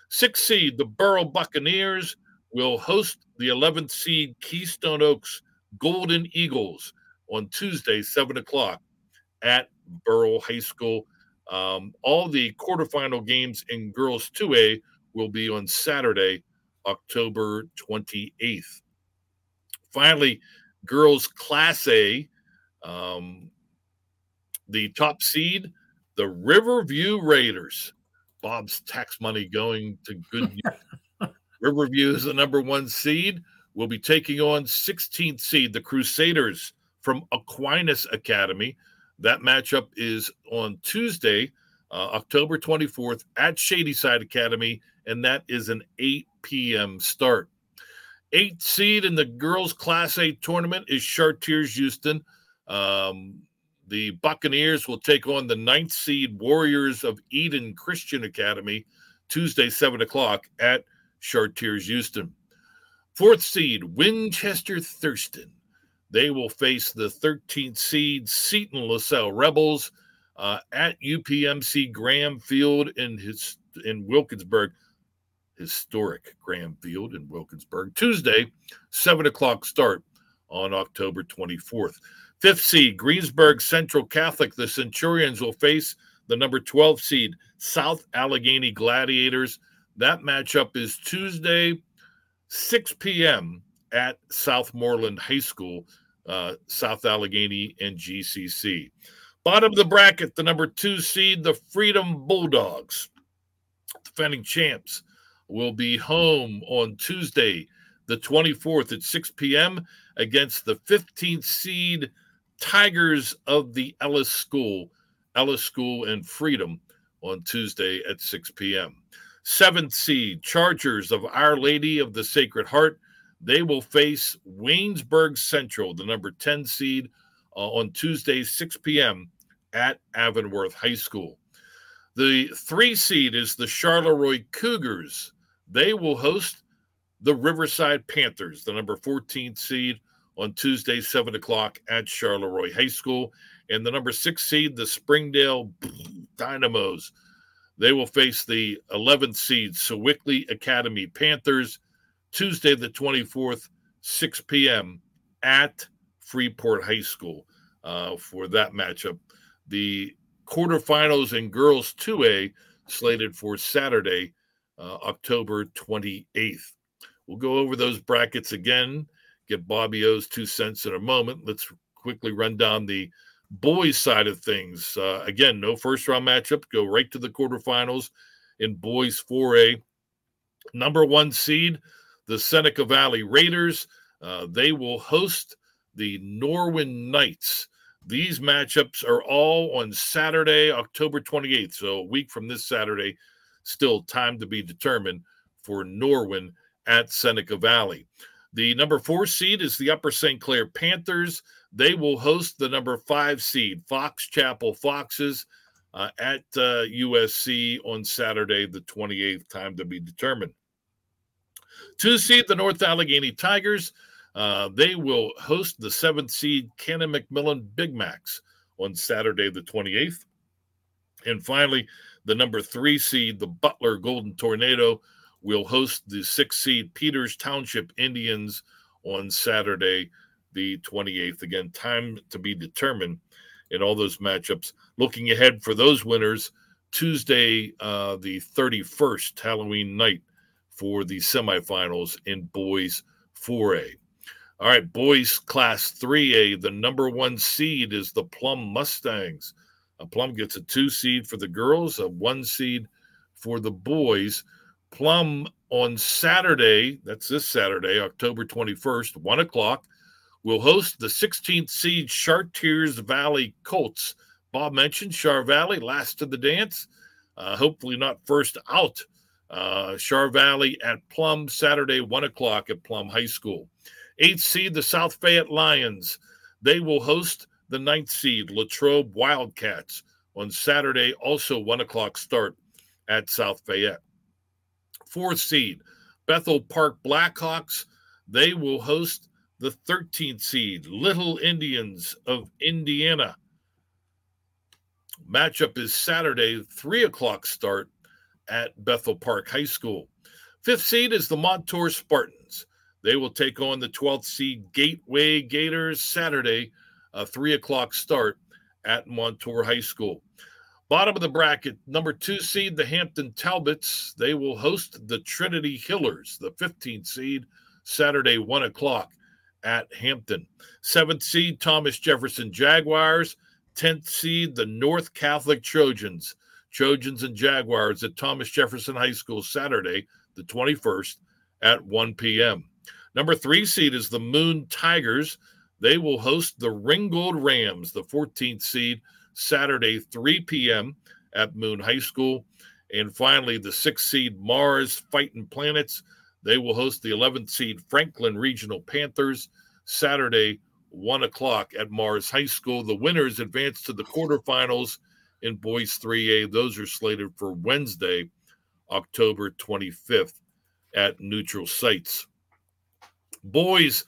Sixth seed, the Burrell Buccaneers will host the 11th seed Keystone Oaks Golden Eagles on Tuesday, 7 o'clock at Burrell High School. Um, all the quarterfinal games in girls 2A will be on Saturday, October 28th. Finally, girls Class A, um, the top seed, the Riverview Raiders. Bob's tax money going to good <laughs> Riverview is the number one seed. Will be taking on 16th seed, the Crusaders from Aquinas Academy. That matchup is on Tuesday, uh, October 24th at Shadyside Academy, and that is an 8 p.m. start. Eighth seed in the girls' Class A tournament is Chartiers Houston. Um, the Buccaneers will take on the ninth seed Warriors of Eden Christian Academy Tuesday, 7 o'clock at Chartiers Houston. Fourth seed Winchester Thurston. They will face the 13th seed Seton LaSalle Rebels uh, at UPMC Graham Field in his in Wilkinsburg, historic Graham Field in Wilkinsburg. Tuesday, seven o'clock start on October 24th. Fifth seed Greensburg Central Catholic. The Centurions will face the number 12 seed South Allegheny Gladiators. That matchup is Tuesday, 6 p.m. at Southmoreland High School, uh, South Allegheny and GCC. Bottom of the bracket, the number two seed, the Freedom Bulldogs, defending champs, will be home on Tuesday, the 24th at 6 p.m. against the 15th seed Tigers of the Ellis School, Ellis School and Freedom on Tuesday at 6 p.m. Seventh seed Chargers of Our Lady of the Sacred Heart. They will face Waynesburg Central, the number 10 seed, uh, on Tuesday, 6 p.m. at Avonworth High School. The three seed is the Charleroi Cougars. They will host the Riverside Panthers, the number 14 seed, on Tuesday, 7 o'clock at Charleroi High School. And the number six seed, the Springdale Dynamos. They will face the 11th seed, Sewickley Academy Panthers, Tuesday, the 24th, 6 p.m. at Freeport High School uh, for that matchup. The quarterfinals in girls 2A slated for Saturday, uh, October 28th. We'll go over those brackets again, get Bobby O's two cents in a moment. Let's quickly run down the boys side of things. Uh, again, no first round matchup. Go right to the quarterfinals in boys 4A. Number one seed, the Seneca Valley Raiders. Uh, they will host the Norwin Knights. These matchups are all on Saturday, October 28th. So a week from this Saturday, still time to be determined for Norwin at Seneca Valley. The number four seed is the Upper St. Clair Panthers. They will host the number five seed, Fox Chapel Foxes, uh, at uh, USC on Saturday, the 28th, time to be determined. Two seed, the North Allegheny Tigers. Uh, they will host the seventh seed Canon McMillan Big Macs on Saturday, the 28th. And finally, the number three seed, the Butler Golden Tornado, will host the six seed Peters Township Indians on Saturday, the 28th. Again, time to be determined in all those matchups. Looking ahead for those winners, Tuesday, uh, the 31st, Halloween night for the semifinals in boys 4A. All right, boys class 3A, the number one seed is the Plum Mustangs. Plum gets a two seed for the girls, a one seed for the boys. Plum on Saturday, that's this Saturday, October 21st, 1 o'clock, will host the 16th seed Chartiers Valley Colts. Bob mentioned Char Valley, last to the dance. Uh, hopefully, not first out. Uh, Char Valley at Plum, Saturday, 1 o'clock at Plum High School. Eighth seed, the South Fayette Lions. They will host the ninth seed, Latrobe Wildcats, on Saturday, also 1 o'clock start at South Fayette. Fourth seed, Bethel Park Blackhawks. They will host the 13th seed, Little Indians of Indiana. Matchup is Saturday, 3 o'clock start at Bethel Park High School. Fifth seed is the Montour Spartans. They will take on the 12th seed Gateway Gators Saturday, a 3 o'clock start at Montour High School. Bottom of the bracket, number two seed, the Hampton Talbots. They will host the Trinity Hillers, the 15th seed, Saturday, 1 o'clock at Hampton. Seventh seed, Thomas Jefferson Jaguars. 10th seed, the North Catholic Trojans. Trojans and Jaguars at Thomas Jefferson High School Saturday, the 21st at 1 p.m. Number three seed is the Moon Tigers. They will host the Ringgold Rams, the 14th seed, Saturday, 3 p.m. at Moon High School. And finally, the sixth seed Mars Fighting Planets. They will host the 11th seed Franklin Regional Panthers Saturday, 1 o'clock at Mars High School. The winners advance to the quarterfinals in Boys 3A. Those are slated for Wednesday, October 25th at neutral sites. Boys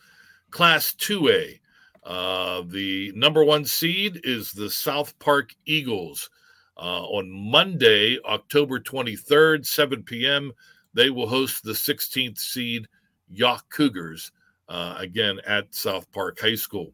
Class 2A. Uh, the number one seed is the South Park Eagles. Uh, on Monday, October 23rd, 7 p.m., they will host the 16th seed Yough Cougars, uh, again at South Park High School.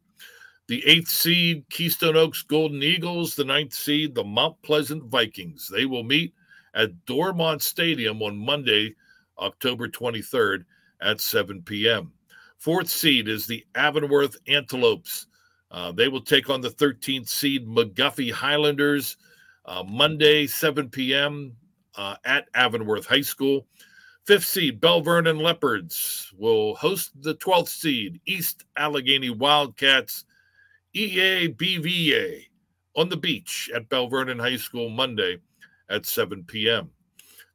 The eighth seed, Keystone Oaks Golden Eagles. The ninth seed, the Mount Pleasant Vikings. They will meet at Dormont Stadium on Monday, October 23rd at 7 p.m. Fourth seed is the Avonworth Antelopes. Uh, they will take on the 13th seed McGuffey Highlanders uh, Monday, 7 p.m. Uh, at Avonworth High School. Fifth seed Belle Vernon Leopards will host the 12th seed East Allegheny Wildcats EABVA on the beach at Belle Vernon High School Monday at 7 p.m.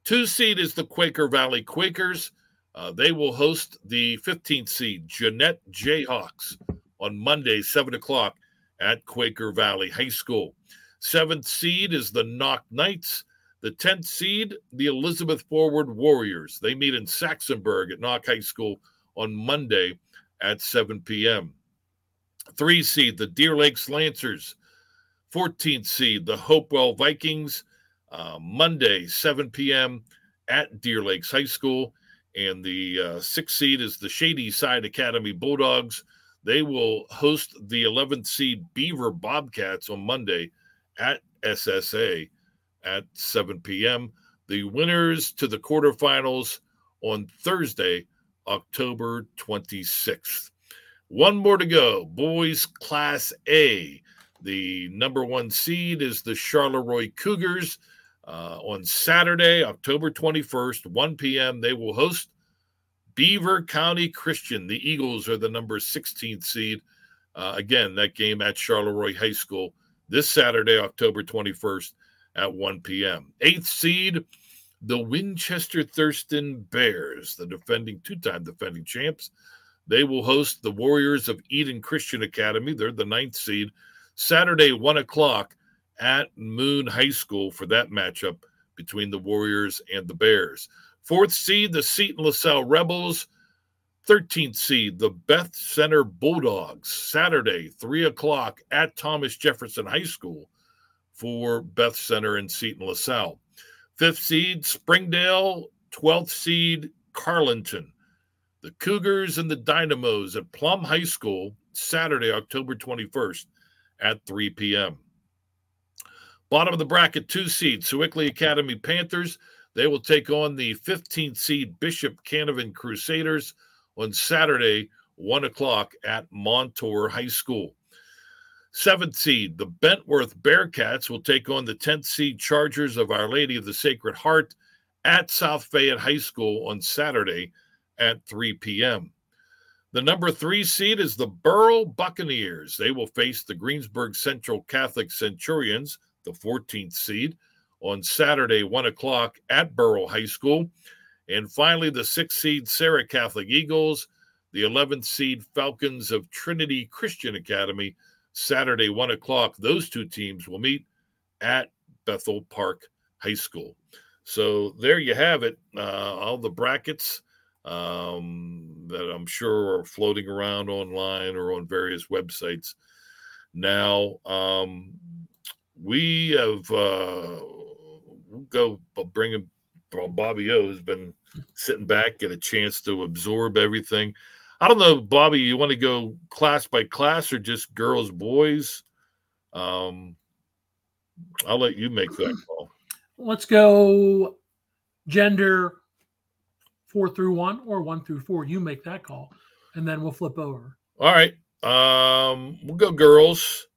Two seed is the Quaker Valley Quakers. Uh, they will host the 15th seed Jeannette Jayhawks on Monday, 7 o'clock at Quaker Valley High School. Seventh seed is the Knoch Knights. The 10th seed, the Elizabeth Forward Warriors. They meet in Saxonburg at Knoch High School on Monday at 7 p.m. Three seed, the Deer Lakes Lancers. 14th seed, the Hopewell Vikings. Uh, Monday, 7 p.m. at Deer Lakes High School. And the uh, sixth seed is the Shady Side Academy Bulldogs. They will host the 11th seed Beaver Bobcats on Monday at SSA at 7 p.m. The winners to the quarterfinals on Thursday, October 26th. One more to go. Boys Class A. The number one seed is the Charleroi Cougars. Uh, on Saturday, October 21st, 1 p.m., they will host Beaver County Christian. The Eagles are the number 16th seed. Uh, again, that game at Charleroi High School this Saturday, October 21st at 1 p.m. Eighth seed, the Winchester Thurston Bears, the defending two time defending champs. They will host the Warriors of Eden Christian Academy. They're the ninth seed. Saturday, 1 o'clock at Moon High School for that matchup between the Warriors and the Bears. Fourth seed, the Seton LaSalle Rebels. 13th seed, the Beth Center Bulldogs. Saturday, 3 o'clock at Thomas Jefferson High School for Beth Center and Seton LaSalle. Fifth seed, Springdale. 12th seed, Carlynton. The Cougars and the Dynamos at Plum High School, Saturday, October 21st at 3 p.m. Bottom of the bracket, two seeds, Sewickley Academy Panthers. They will take on the 15th seed Bishop Canevin Crusaders on Saturday, 1 o'clock at Montour High School. Seventh seed, the Bentworth Bearcats will take on the 10th seed Chargers of Our Lady of the Sacred Heart at South Fayette High School on Saturday at 3 p.m. The number three seed is the Burrell Buccaneers. They will face the Greensburg Central Catholic Centurions, the 14th seed, on Saturday, 1 o'clock at Burrell High School. And finally, the sixth seed Serra Catholic Eagles, the 11th seed Falcons of Trinity Christian Academy, Saturday, 1 o'clock. Those two teams will meet at Bethel Park High School. So there you have it. Uh, all the brackets um, that I'm sure are floating around online or on various websites. Now, um, we have uh, we'll go bring him. Bobby O has been sitting back, get a chance to absorb everything. I don't know, Bobby. You want to go class by class or just girls, boys? Um, I'll let you make that <clears throat> call. Let's go gender four through one or one through four. You make that call, and then we'll flip over. All right. Um, we'll go girls.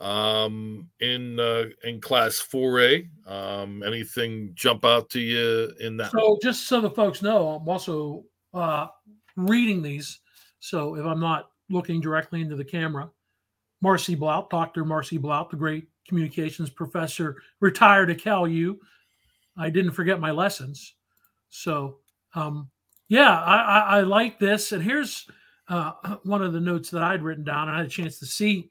Um, in uh, in class four A. Um, anything jump out to you in that? So just so the folks know, I'm also uh, reading these. So if I'm not looking directly into the camera, Marcy Blout, Dr. Marcy Blout, the great communications professor, retired at Cal U. I didn't forget my lessons. So um, yeah, I, I, I, like this. And here's uh, one of the notes that I'd written down. I had a chance to see.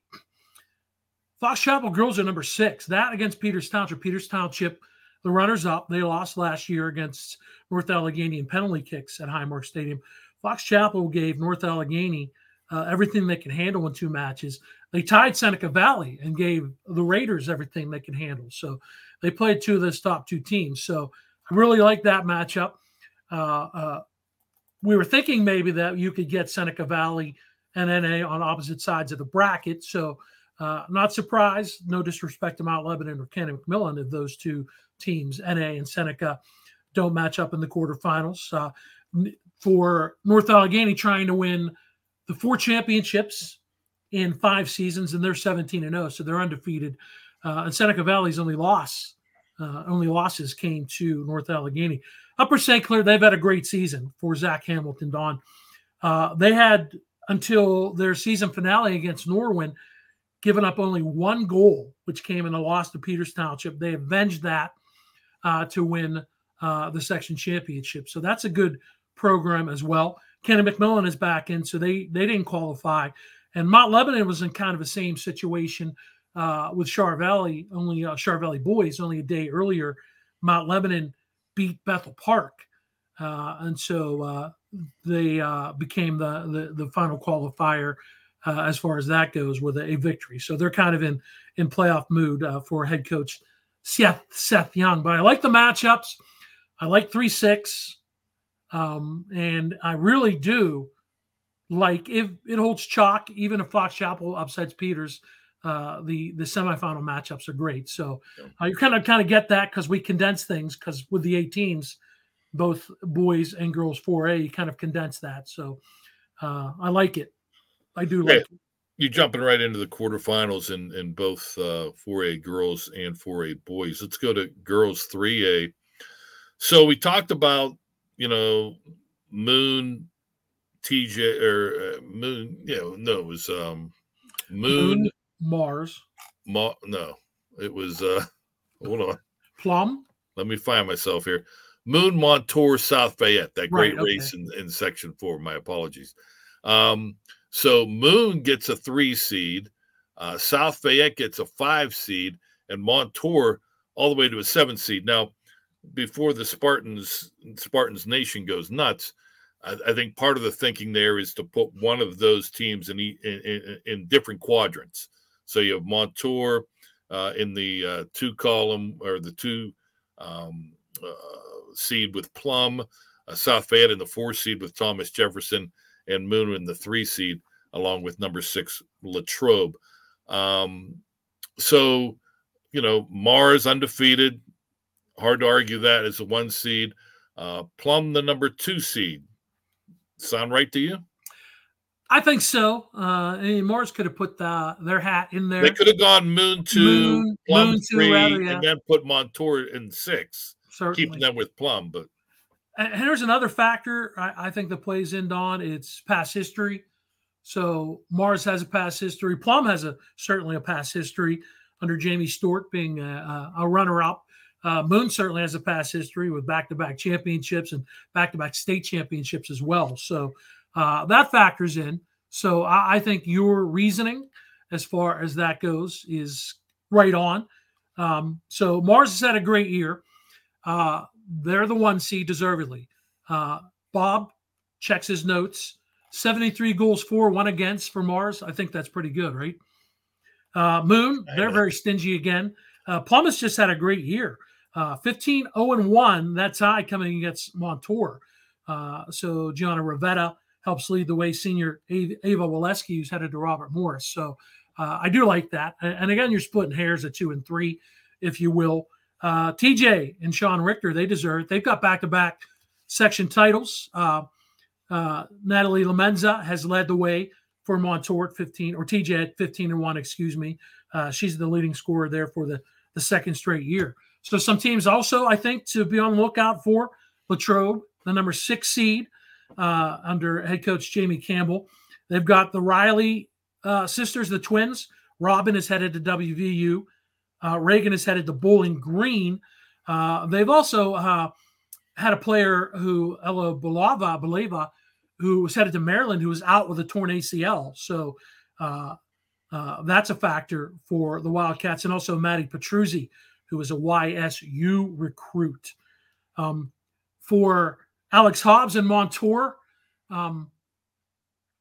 Fox Chapel girls are number six. That against Peters Township. Peters Township, the runners up. They lost last year against North Allegheny in penalty kicks at Highmark Stadium. Fox Chapel gave North Allegheny uh, everything they could handle in two matches. They tied Seneca Valley and gave the Raiders everything they could handle. So they played two of those top two teams. So I really like that matchup. Uh, uh, we were thinking maybe that you could get Seneca Valley and NA on opposite sides of the bracket. So, uh, not surprised. No disrespect to Mount Lebanon or Canon McMillan if those two teams, NA and Seneca, don't match up in the quarterfinals. Uh, for North Allegheny trying to win the four championships in five seasons, and they're 17 and 0, so they're undefeated. Uh, and Seneca Valley's only loss, uh, only losses came to North Allegheny. Upper St. Clair, they've had a great season for Zach Hamilton, Don. Uh, they had until their season finale against Norwin given up only one goal, which came in a loss to Peters Township. They avenged that uh, to win uh, the section championship. So that's a good program as well. Kenny McMillan is back in, so they they didn't qualify. And Mount Lebanon was in kind of the same situation uh, with Char Valley, only uh, Char Valley boys, only a day earlier. Mount Lebanon beat Bethel Park, uh, and so uh, they uh, became the, the, the final qualifier uh, as far as that goes with a, a, victory. So they're kind of in in playoff mood uh, for head coach Seth Seth Young. But I like the matchups. I like three six, um, and I really do like if it holds chalk. Even if Fox Chapel upsets Peters, uh, the the semifinal matchups are great. So uh, you kind of kind of get that because we condense things because with the eight teams, both boys and girls 4A, you kind of condense that. So uh, I like it. I do like. You're jumping right into the quarterfinals in, in both uh, 4A girls and 4A boys. Let's go to girls 3A. So we talked about, you know, Moon, TJ, or uh, Moon, you know, no, it was um, Moon, Moon Mars. Ma- no, it was. uh <laughs> Hold on. Plum. Let me find myself here. Moon Montour South Fayette. That great right, okay. race in, in Section Four. My apologies. Um, so Moon gets a three seed. Uh, South Fayette gets a five seed, and Montour all the way to a seven seed. Now, before the Spartans Spartans Nation goes nuts, I, I think part of the thinking there is to put one of those teams in, in, in, in different quadrants. So you have Montour uh, in the uh, two column or the two um, uh, seed with Plum, South Fayette in the four seed with Thomas Jefferson, and Moon in the three seed along with number six Latrobe. Um, so, you know, Mars undefeated. Hard to argue that as a one seed. Uh, Plum, the number two seed. Sound right to you? I think so. Uh, Morris could have put the, their hat in there. They could have gone Moon two, Moon- Plum Moon two, three, rather, yeah. and then put Montour in six, certainly. keeping them with Plum. But And here's another factor I, I think that plays in on it's past history. So Mars has a past history. Plum has a certainly a past history under Jamie Stewart being a, a, runner-up. Uh, Moon certainly has a past history with back-to-back championships and back-to-back state championships as well. So uh, that factors in. So I, I think your reasoning, as far as that goes, is right on. Um, so Mars has had a great year. Uh, they're the one seed deservedly. Uh, Bob checks his notes. 73 goals for, one against for Mars. I think that's pretty good, right? Uh, Moon, they're very stingy again. Uh, Plum has just had a great year. Uh, 15 0 and 1, that tie coming against Montour. Uh, so Gianna Rivetta helps lead the way, senior Ava Ava Waleski, who's headed to Robert Morris. So uh, I do like that. And, and again, you're splitting hairs at two and three, if you will. Uh, TJ and Sean Richter, they deserve it. They've got back to back section titles. Uh, uh, Natalie Lamenza has led the way for Montour at 15, or TJ at 15 and 1, excuse me. Uh, she's the leading scorer there for the, the second straight year. So some teams also, I think, to be on the lookout for Latrobe, the number six seed uh, under head coach Jamie Campbell. They've got the Riley uh, sisters, the twins. Robin is headed to WVU. Uh, Reagan is headed to Bowling Green. Uh, they've also uh, had a player who Ella Belava, Belava, who was headed to Maryland, who was out with a torn ACL. So uh, uh, that's a factor for the Wildcats, and also Maddie Petruzzi, who is a YSU recruit. Um, for Alex Hobbs and Montour, um,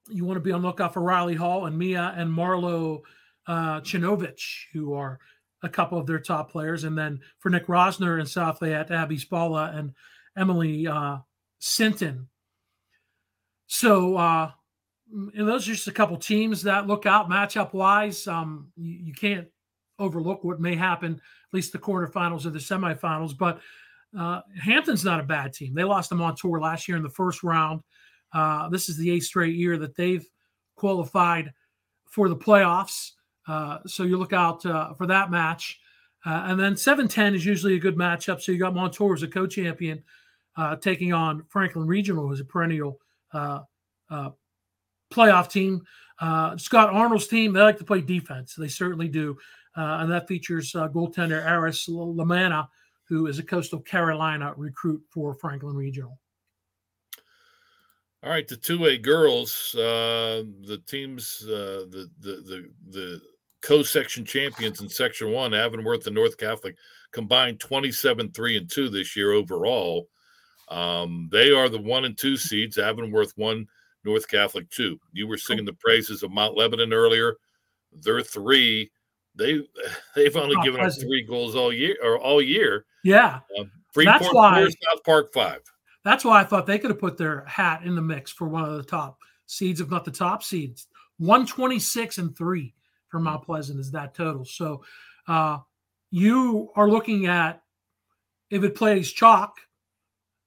you want to be on lookout for Riley Hall and Mia and Marlo uh, Chinovich, who are a couple of their top players. And then for Nick Rosner and South Fayette, Abby Spalla and Emily uh, Sinton. So, uh, and those are just a couple teams that look out matchup wise. Um, you, you can't overlook what may happen, at least the quarterfinals or the semifinals. But uh, Hampton's not a bad team. They lost them on tour last year in the first round. Uh, this is the eighth straight year that they've qualified for the playoffs. Uh, so you look out uh, for that match. Uh, and then 710 is usually a good matchup. So you got Montour as a co champion uh, taking on Franklin Regional, who's a perennial uh, playoff team. Scott Arnold's team, they like to play defense. They certainly do. and that features goaltender Aris Lamana, who is a Coastal Carolina recruit for Franklin Regional. All right, the two A girls, uh, the teams, uh, the the the the co-section champions in Section One, Avonworth and North Catholic, combined 27, three and two this year overall. Um, they are the one and two seeds. Avonworth one, North Catholic two. You were singing the praises of Mount Lebanon earlier. They're three. They <laughs> they've only Oh, given up three goals all year or all year. Yeah, Um, Freeport That's why- four, South Park five. that's why I thought they could have put their hat in the mix for one of the top seeds, if not the top seeds. 126 and three for Mount Pleasant is that total. So uh, you are looking at if it plays chalk,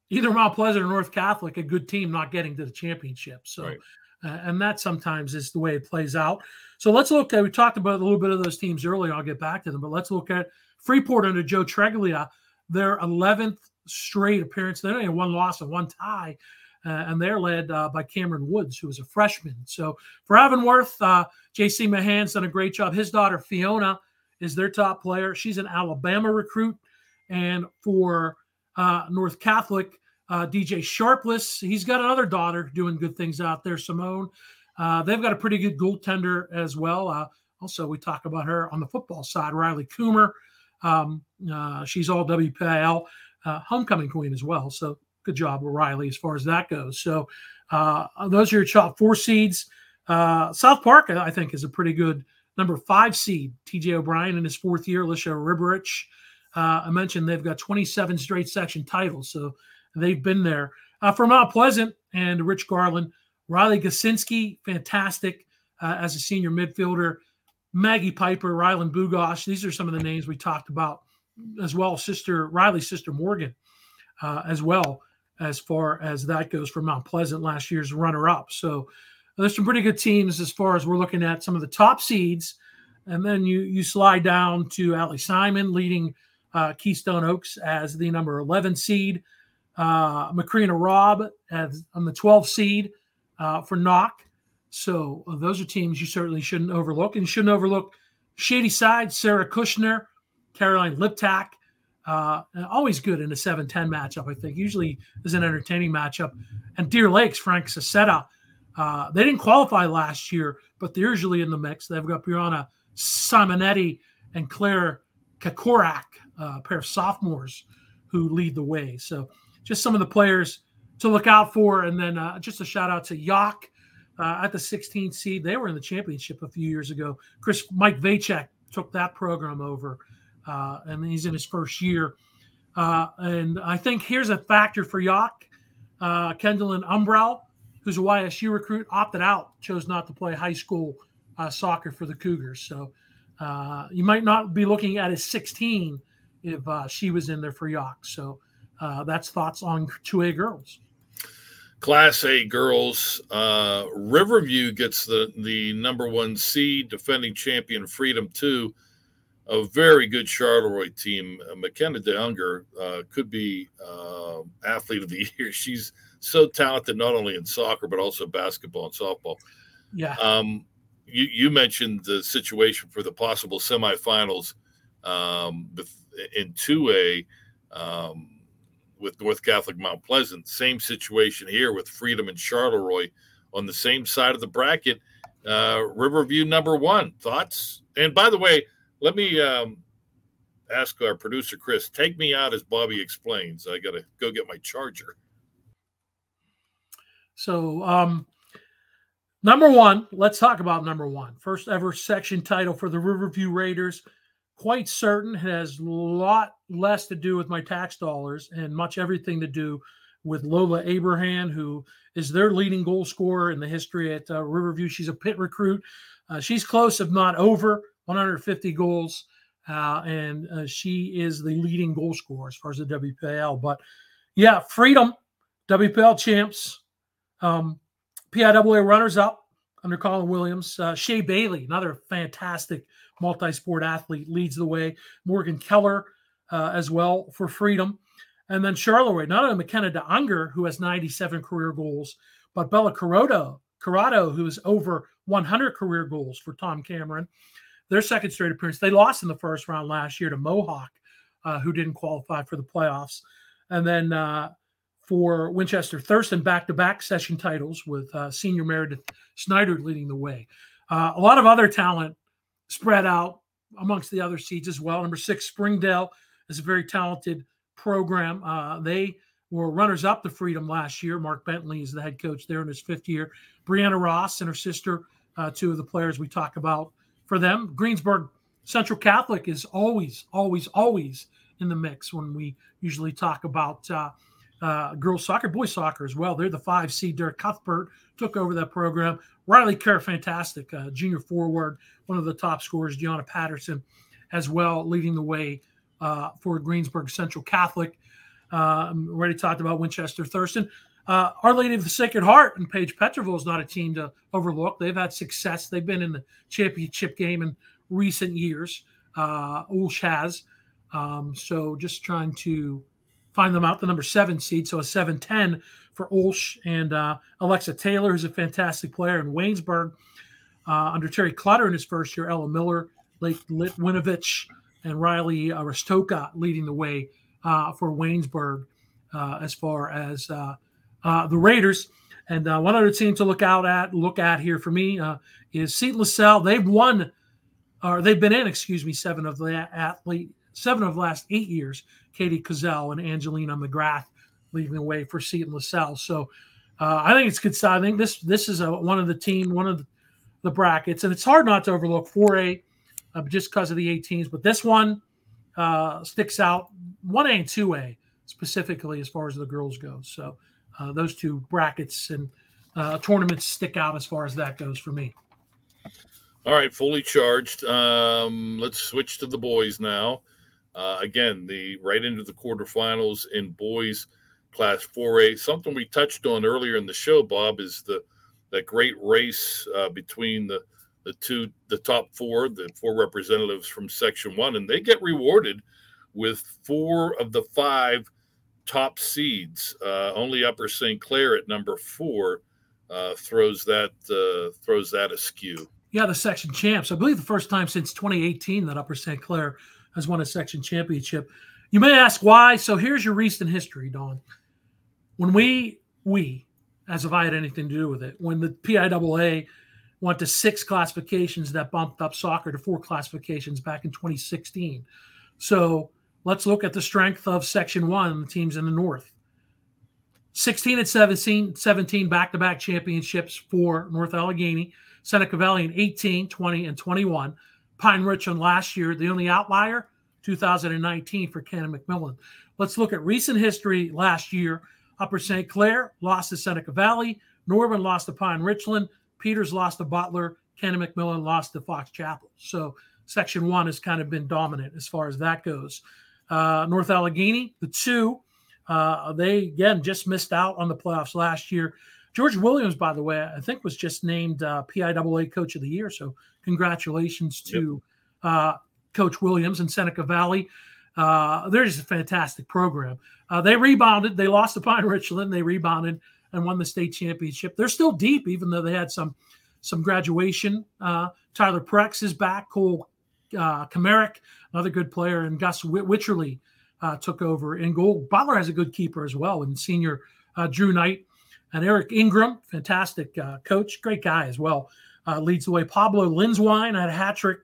either Mount Pleasant or North Catholic, a good team not getting to the championship. So, Right. uh, and that sometimes is the way it plays out. So let's look at, we talked about a little bit of those teams earlier. I'll get back to them, but let's look at Freeport under Joe Treglia, their 11th straight appearance. They only had one loss and one tie, uh, and they're led uh, by Cameron Woods, who is a freshman. So for Avonworth, uh, JC Mahan's done a great job. His daughter Fiona is their top player. She's an Alabama recruit, and for uh, North Catholic, uh, DJ Sharpless, he's got another daughter doing good things out there, Simone. Uh, they've got a pretty good goaltender as well. Also, we talk about her on the football side, Riley Coomer. Um, she's all WPIAL uh, homecoming queen as well. So good job Riley as far as that goes. So uh, those are your top four seeds. Uh, South Park, I think, is a pretty good number five seed. TJ O'Brien in his fourth year, Alicia Riberich. Uh, I mentioned they've got 27 straight section titles, so they've been there. Uh, for Mount Pleasant and Rich Garland, Riley Gasinski, fantastic uh, as a senior midfielder. Maggie Piper, Rylan Bugosh. These are some of the names we talked about as well. Sister Riley's sister Morgan, uh, as well as far as that goes for Mount Pleasant, last year's runner-up. So there's some pretty good teams as far as we're looking at some of the top seeds. And then you you slide down to Allie Simon leading uh, Keystone Oaks as the number 11 seed. Uh, Macrina Robb as on the 12 seed uh, for Knoch. So uh, those are teams you certainly shouldn't overlook. And shouldn't overlook Shady Side, Sarah Kushner, Caroline Liptak. Uh, always good in a 7 10 matchup, I think. Usually is an entertaining matchup. And Deer Lakes, Frank Sacetta. Uh, they didn't qualify last year, but they're usually in the mix. They've got Brianna Simonetti and Claire Kakorak, uh, a pair of sophomores who lead the way. So just some of the players to look out for. And then uh, just a shout out to Yough uh, at the 16th seed. They were in the championship a few years ago. Chris Mike Vacek took that program over, uh, and he's in his first year. Uh, and I think here's a factor for Yough. Uh, Kendall Umbrell, who's a YSU recruit, opted out, chose not to play high school uh, soccer for the Cougars. So uh, you might not be looking at his 16 if uh, she was in there for Yough. So uh, that's thoughts on 2A girls. Class A girls, Riverview gets the the number one seed, defending champion Freedom Two, a very good Charleroi team. Uh, McKenna DeUnger uh, could be uh, athlete of the <laughs> year. She's so talented, not only in soccer but also basketball and softball. Yeah. Um, you, you mentioned the situation for the possible semifinals um, in 2A. Um, with North Catholic Mount Pleasant. Same situation here with Freedom and Charleroi on the same side of the bracket. Uh, Riverview number one. Thoughts? And by the way, let me um, ask our producer Chris. Take me out as Bobby explains. I got to go get my charger. So, um, number one, let's talk about number one. First ever section title for the Riverview Raiders quite certain has a lot less to do with my tax dollars and much everything to do with Lola Abraham, who is their leading goal scorer in the history at uh, Riverview. She's a Pitt recruit. Uh, she's close, if not over, 150 goals. Uh, and uh, she is the leading goal scorer as far as the WPIAL. But yeah, Freedom, WPIAL champs, um, PIAA runners up under Colin Williams. Uh, Shea Bailey, another fantastic multi sport athlete, leads the way. Morgan Keller uh, as well for freedom. And then Charleroi, not only McKenna DeUnger, who has 97 career goals, but Bella Corrado, Corrado, who is over 100 career goals for Tom Cameron. Their second straight appearance. They lost in the first round last year to Mohawk, uh, who didn't qualify for the playoffs. And then uh, for Winchester Thurston, back to back session titles with uh, senior Meredith Snyder leading the way. Uh, a lot of other talent spread out amongst the other seeds as well. Number six, Springdale is a very talented program. Uh, they were runners up to Freedom last year. Mark Bentley is the head coach there in his fifth year. Brianna Ross and her sister, uh, two of the players we talk about for them. Greensburg Central Catholic is always, always, always in the mix when we usually talk about uh, uh, girls soccer, boys soccer as well. They're the five seed. Derek Cuthbert took over that program. Riley Kerr, fantastic uh, junior forward, one of the top scorers. Gianna Patterson, as well, leading the way uh, for Greensburg Central Catholic. Uh, already talked about Winchester Thurston. Uh, Our Lady of the Sacred Heart and Paige Petroville is not a team to overlook. They've had success. They've been in the championship game in recent years. Uh, Ulsh has. Um, so just trying to find them out, the number seven seed. So a 7 10 for Ulsh and uh, Alexa Taylor, who's a fantastic player in Waynesburg. Uh, under Terry Clutter in his first year, Ella Miller, Lake Litwinovich, and Riley uh, Rastoka leading the way uh, for Waynesburg uh, as far as uh, uh, the Raiders. And one other team to look out at, look at here for me is Seton LaSalle. They've won, or they've been in, excuse me, seven of the athlete, seven of the last eight years. Katie Cozell and Angelina McGrath leading the way for Seton LaSalle. So uh, I think it's good. I think this this is a, one of the team, one of the, the brackets, and it's hard not to overlook 4A uh, just because of the 18s. But this one uh, sticks out, 1A and 2A specifically as far as the girls go. So uh, those two brackets and uh, tournaments stick out as far as that goes for me. All right, fully charged. Um, let's switch to the boys now. Uh, again, the right into the quarterfinals in boys class 4A. Something we touched on earlier in the show, Bob, is the that great race uh, between the the two the top four, the four representatives from Section One, and they get rewarded with four of the five top seeds. Uh, only Upper St. Clair at number four uh, throws that uh, throws that askew. Yeah, the section champs. I believe the first time since 2018 that Upper St. Clair has won a section championship. You may ask why. So here's your recent history, Don. When we we, as if I had anything to do with it, when the PIAA went to six classifications that bumped up soccer to four classifications back in 2016. So let's look at the strength of Section One, the teams in the North. 16 and 17, 17 back-to-back championships for North Allegheny, Seneca Valley in 18, 20, and 21. Pine Richland last year, the only outlier, 2019 for Canon McMillan. Let's look at recent history last year. Upper St. Clair lost to Seneca Valley. Norwin lost to Pine Richland. Peters lost to Butler. Canon McMillan lost to Fox Chapel. So Section 1 has kind of been dominant as far as that goes. Uh, North Allegheny, the two, uh, they again just missed out on the playoffs last year. George Williams, by the way, I think was just named uh, PIAA Coach of the Year. So congratulations to yep. uh, Coach Williams in Seneca Valley. Uh, they're just a fantastic program. Uh, they rebounded. They lost to Pine Richland. They rebounded and won the state championship. They're still deep, even though they had some some graduation. Uh, Tyler Prex is back. Cole uh, Kamerick, another good player, and Gus Witcherly uh, took over in goal. Butler has a good keeper as well, and senior uh, Drew Knight and Eric Ingram, fantastic uh, coach, great guy as well, uh, leads the way. Pablo Linswine had a hat trick,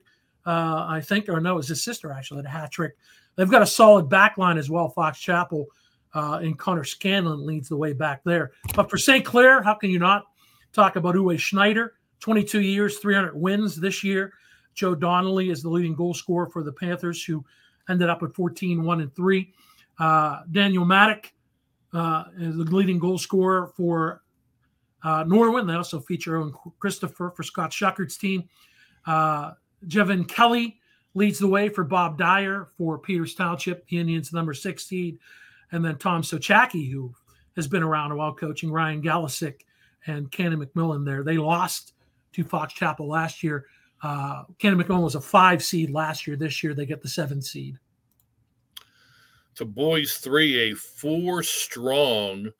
uh, I think, or no, it was his sister actually had a hat trick. They've got a solid back line as well. Fox Chapel uh, and Connor Scanlon leads the way back there. But for St. Clair, how can you not talk about Uwe Schneider? 22 years, 300 wins this year. Joe Donnelly is the leading goal scorer for the Panthers, who ended up at 14, 1 and 3. Uh, Daniel Maddock uh, is the leading goal scorer for uh, Norwin. They also feature Owen Christopher for Scott Shuckard's team. Uh, Jevin Kelly leads the way for Bob Dyer for Peters Township, the Indians' number six seed. And then Tom Sochaki, who has been around a while coaching, Ryan Galisick and Canon McMillan there. They lost to Fox Chapel last year. Uh, Canon McMillan was a five seed last year. This year they get the seven seed. To boys three, a four strong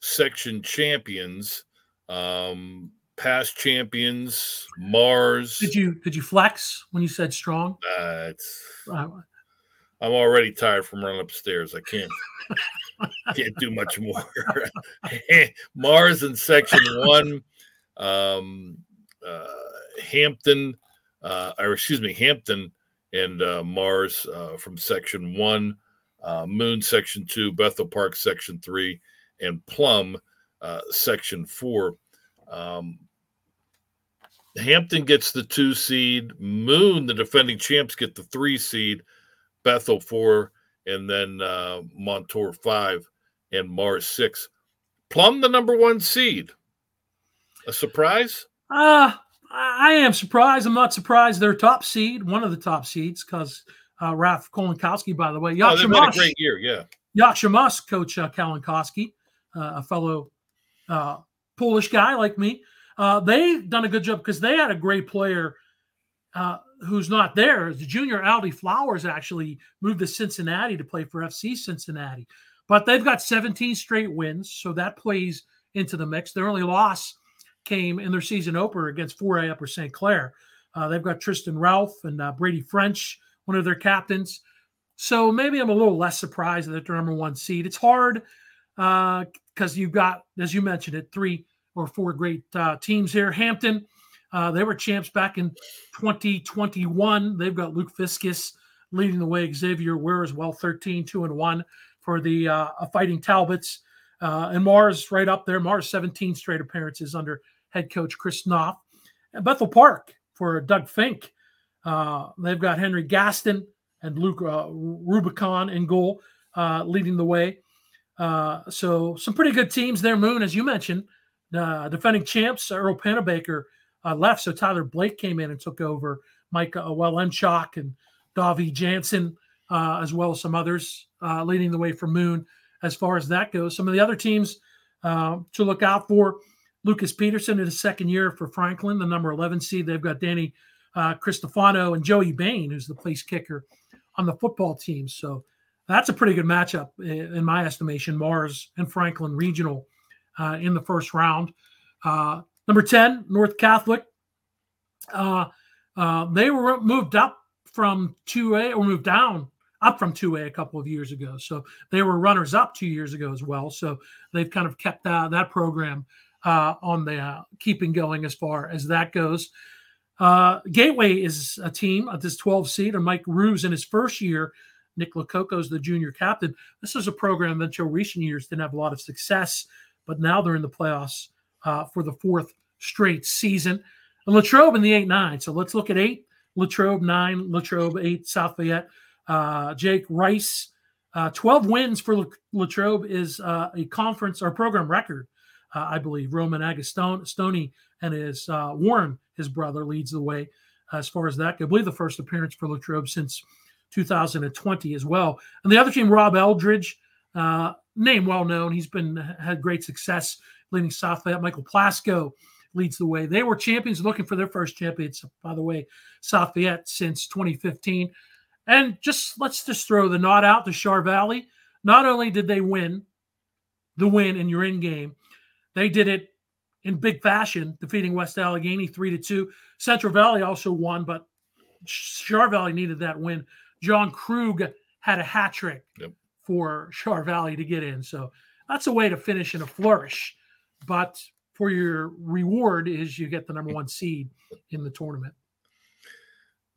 section champions, um, past champions, Mars. Did you did you flex when you said strong? Uh, it's, uh, I'm already tired from running upstairs. I can't <laughs> can't do much more. <laughs> Mars in section one. Um, uh, Hampton, uh, or excuse me, Hampton and uh, Mars uh, from section one, uh, Moon section two, Bethel Park section three, and Plum uh, section four. Um, Hampton gets the two seed. Moon, the defending champs, get the three seed. Bethel four, and then uh, Montour five, and Mars six. Plum, the number one seed. A surprise? Uh, I am surprised. I'm not surprised they're top seed, one of the top seeds, because uh, Ralph Kolinkowski, by the way. Yaksha oh, had a great year, yeah. Yaksha coach uh, uh, a fellow uh, Polish guy like me. Uh, they've done a good job because they had a great player uh, who's not there. The junior Aldi Flowers actually moved to Cincinnati to play for FC Cincinnati. But they've got 17 straight wins, so that plays into the mix. Their only loss came in their season opener against 4A Upper St. Clair. Uh, they've got Tristan Ralph and uh, Brady French, one of their captains. So maybe I'm a little less surprised that they're number one seed. It's hard because uh, you've got, as you mentioned it, three or four great uh, teams here. Hampton, uh, they were champs back in 2021. They've got Luke Fiskus leading the way. Xavier Ware as well, 13, 2 and 1 for the uh, Fighting Talbots. Uh, and Mars right up there. Mars 17 straight appearances under head coach Chris Knopf. And Bethel Park for Doug Fink. Uh, they've got Henry Gaston and Luke uh, Rubicon in goal, uh, leading the way. Uh, so some pretty good teams there. Moon, as you mentioned, uh, defending champs Earl Pennebaker left, so Tyler Blake came in and took over. Mike Wellenchock and Davi Jansen, as well as some others, leading the way for Moon as far as that goes. Some of the other teams uh, to look out for Lucas Peterson in his second year for Franklin, the number 11 seed. They've got Danny uh, Cristofano and Joey Bain, who's the place kicker on the football team. So that's a pretty good matchup in my estimation. Mars and Franklin Regional uh, in the first round. Uh, number 10, North Catholic. Uh, uh, they were moved up from 2A or moved down up from 2A a couple of years ago. So they were runners up two years ago as well. So they've kind of kept that, that program uh, on the uh, keeping going as far as that goes. Uh, Gateway is a team at this 12 seed, and Mike Ruse in his first year. Nick Lococo is the junior captain. This is a program that until recent years didn't have a lot of success, but now they're in the playoffs uh, for the fourth straight season. And Latrobe in the 8 9. So let's look at 8, Latrobe 9, Latrobe 8, South Fayette. Uh, Jake Rice, uh, 12 wins for Latrobe is uh, a conference or program record, uh, I believe. Roman Agostoni and his uh, Warren, his brother, leads the way as far as that. I believe the first appearance for Latrobe since 2020 as well. And the other team, Rob Eldridge, uh, name well known. He's been had great success leading South Fayette. Michael Plasko leads the way. They were champions, looking for their first championship, by the way, South Fayette since 2015. And just let's just throw the nod out to Char Valley. Not only did they win the win in your in game, they did it in big fashion, defeating West Allegheny three to two. Central Valley also won, but Char Valley needed that win. John Krug had a hat trick yep. for Char Valley to get in, so that's a way to finish in a flourish. But for your reward is you get the number one seed in the tournament.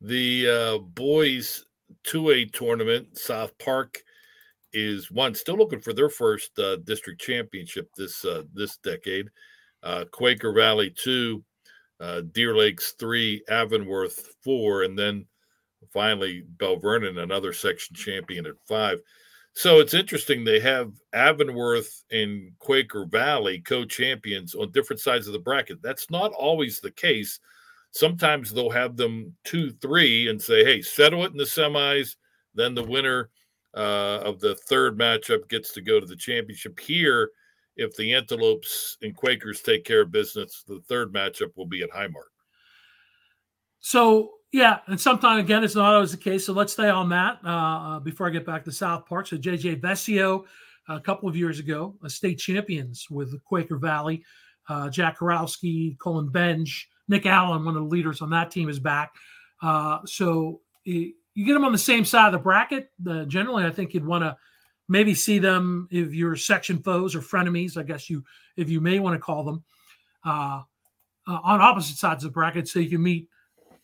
The uh, boys 2A tournament, South Park is one still looking for their first uh, district championship this uh, this decade. Uh, Quaker Valley two, uh, Deer Lakes three, Avonworth four, and then finally Belle Vernon another section champion at five. So it's interesting they have Avonworth and Quaker Valley co-champions on different sides of the bracket. That's not always the case. Sometimes they'll have them two, three, and say, "Hey, settle it in the semis." Then the winner uh, of the third matchup gets to go to the championship. Here, if the Antelopes and Quakers take care of business, the third matchup will be at Highmark. So yeah, and sometimes again, it's not always the case. So let's stay on that uh, uh before I get back to South Park. So JJ Vesio, a couple of years ago, a state champions with the Quaker Valley. Uh, Jack Karowski, Colin Benj, Nick Allen, one of the leaders on that team, is back. Uh, so you get them on the same side of the bracket. Uh, generally, I think you'd want to maybe see them if you're section foes or frenemies. I guess you, if you may want to call them, uh, uh, on opposite sides of the bracket, so you can meet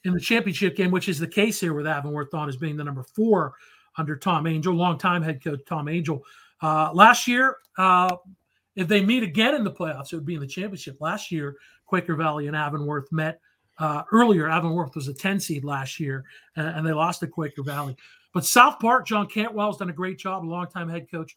in the championship game, which is the case here with Avonworth on as being the number four under Tom Angel, longtime head coach Tom Angel. Uh, last year, uh, if they meet again in the playoffs, it would be in the championship. Last year, Quaker Valley and Avonworth met uh, earlier. Avonworth was a 10 seed last year, and, and, they lost to Quaker Valley. But South Park, John Cantwell's done a great job, a longtime head coach.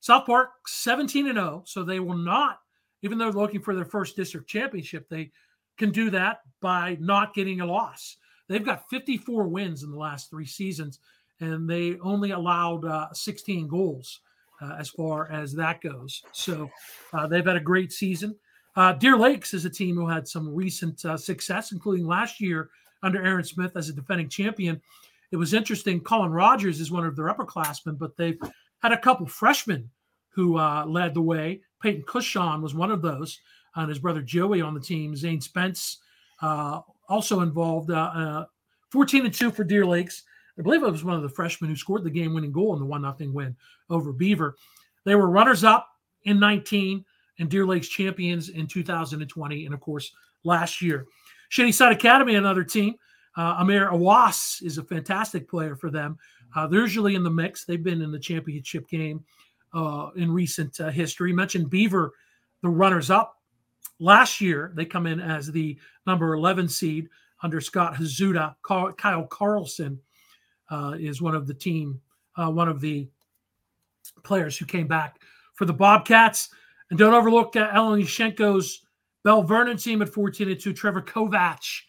South Park, 17 and 0. So they will not, even though they're looking for their first district championship, they can do that by not getting a loss. They've got 54 wins in the last three seasons, and they only allowed uh, 16 goals uh, as far as that goes. So uh, they've had a great season. Uh, Deer Lakes is a team who had some recent uh, success, including last year under Aaron Smith as a defending champion. It was interesting. Colin Rogers is one of their upperclassmen, but they've had a couple freshmen who uh, led the way. Peyton Cushon was one of those, and his brother Joey on the team. Zane Spence uh, also involved. Uh, 14 and 2 for Deer Lakes. I believe it was one of the freshmen who scored the game winning goal in the 1 0 win over Beaver. They were runners up in 19 and Deer Lakes champions in 2020, and of course, last year. Shady Side Academy, another team. Uh, Amir Awas is a fantastic player for them. Uh, they're usually in the mix. They've been in the championship game uh, in recent uh, history. Mentioned Beaver, the runners up last year. They come in as the number 11 seed under Scott Hazuda. Kyle Carlson uh, is one of the team, uh, one of the players who came back for the Bobcats. And don't overlook uh, Alan Yushenko's Belle Vernon team at 14 and 2. Trevor Kovach,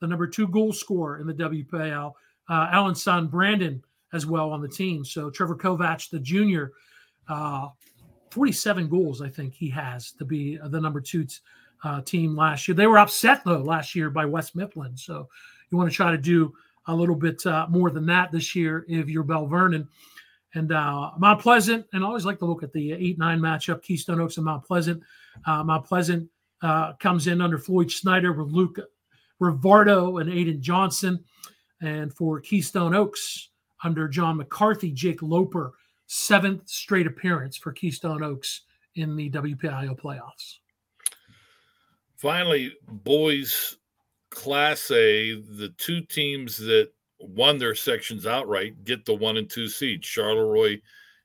the number two goal scorer in the WPIAL. Uh, Alan's son, Brandon, as well on the team. So Trevor Kovach, the junior, uh, 47 goals, I think he has to be the number two t- uh, team last year. They were upset though last year by West Mifflin, so you want to try to do a little bit uh, more than that this year if you're Belle Vernon. And uh, Mount Pleasant, and I always like to look at the eight nine matchup: Keystone Oaks and Mount Pleasant. Uh, Mount Pleasant uh, comes in under Floyd Snyder with Luke Rivardo and Aiden Johnson, and for Keystone Oaks under John McCarthy, Jake Loper, seventh straight appearance for Keystone Oaks in the WPIAL playoffs. Finally, boys Class A, the two teams that won their sections outright get the one and two seed. Charleroi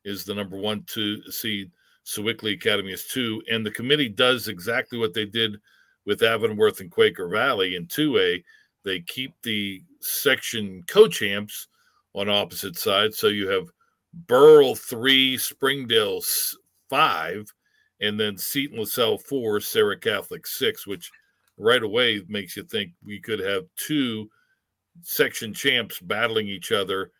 is the number one two seed. Sewickley Academy is two, and the committee does exactly what they did with Avonworth and Quaker Valley in 2A. They keep the section co-champs on opposite sides, so you have Burrell three, Springdale five, and then Seton LaSalle four, Serra Catholic six, which right away makes you think we could have two section champs battling each other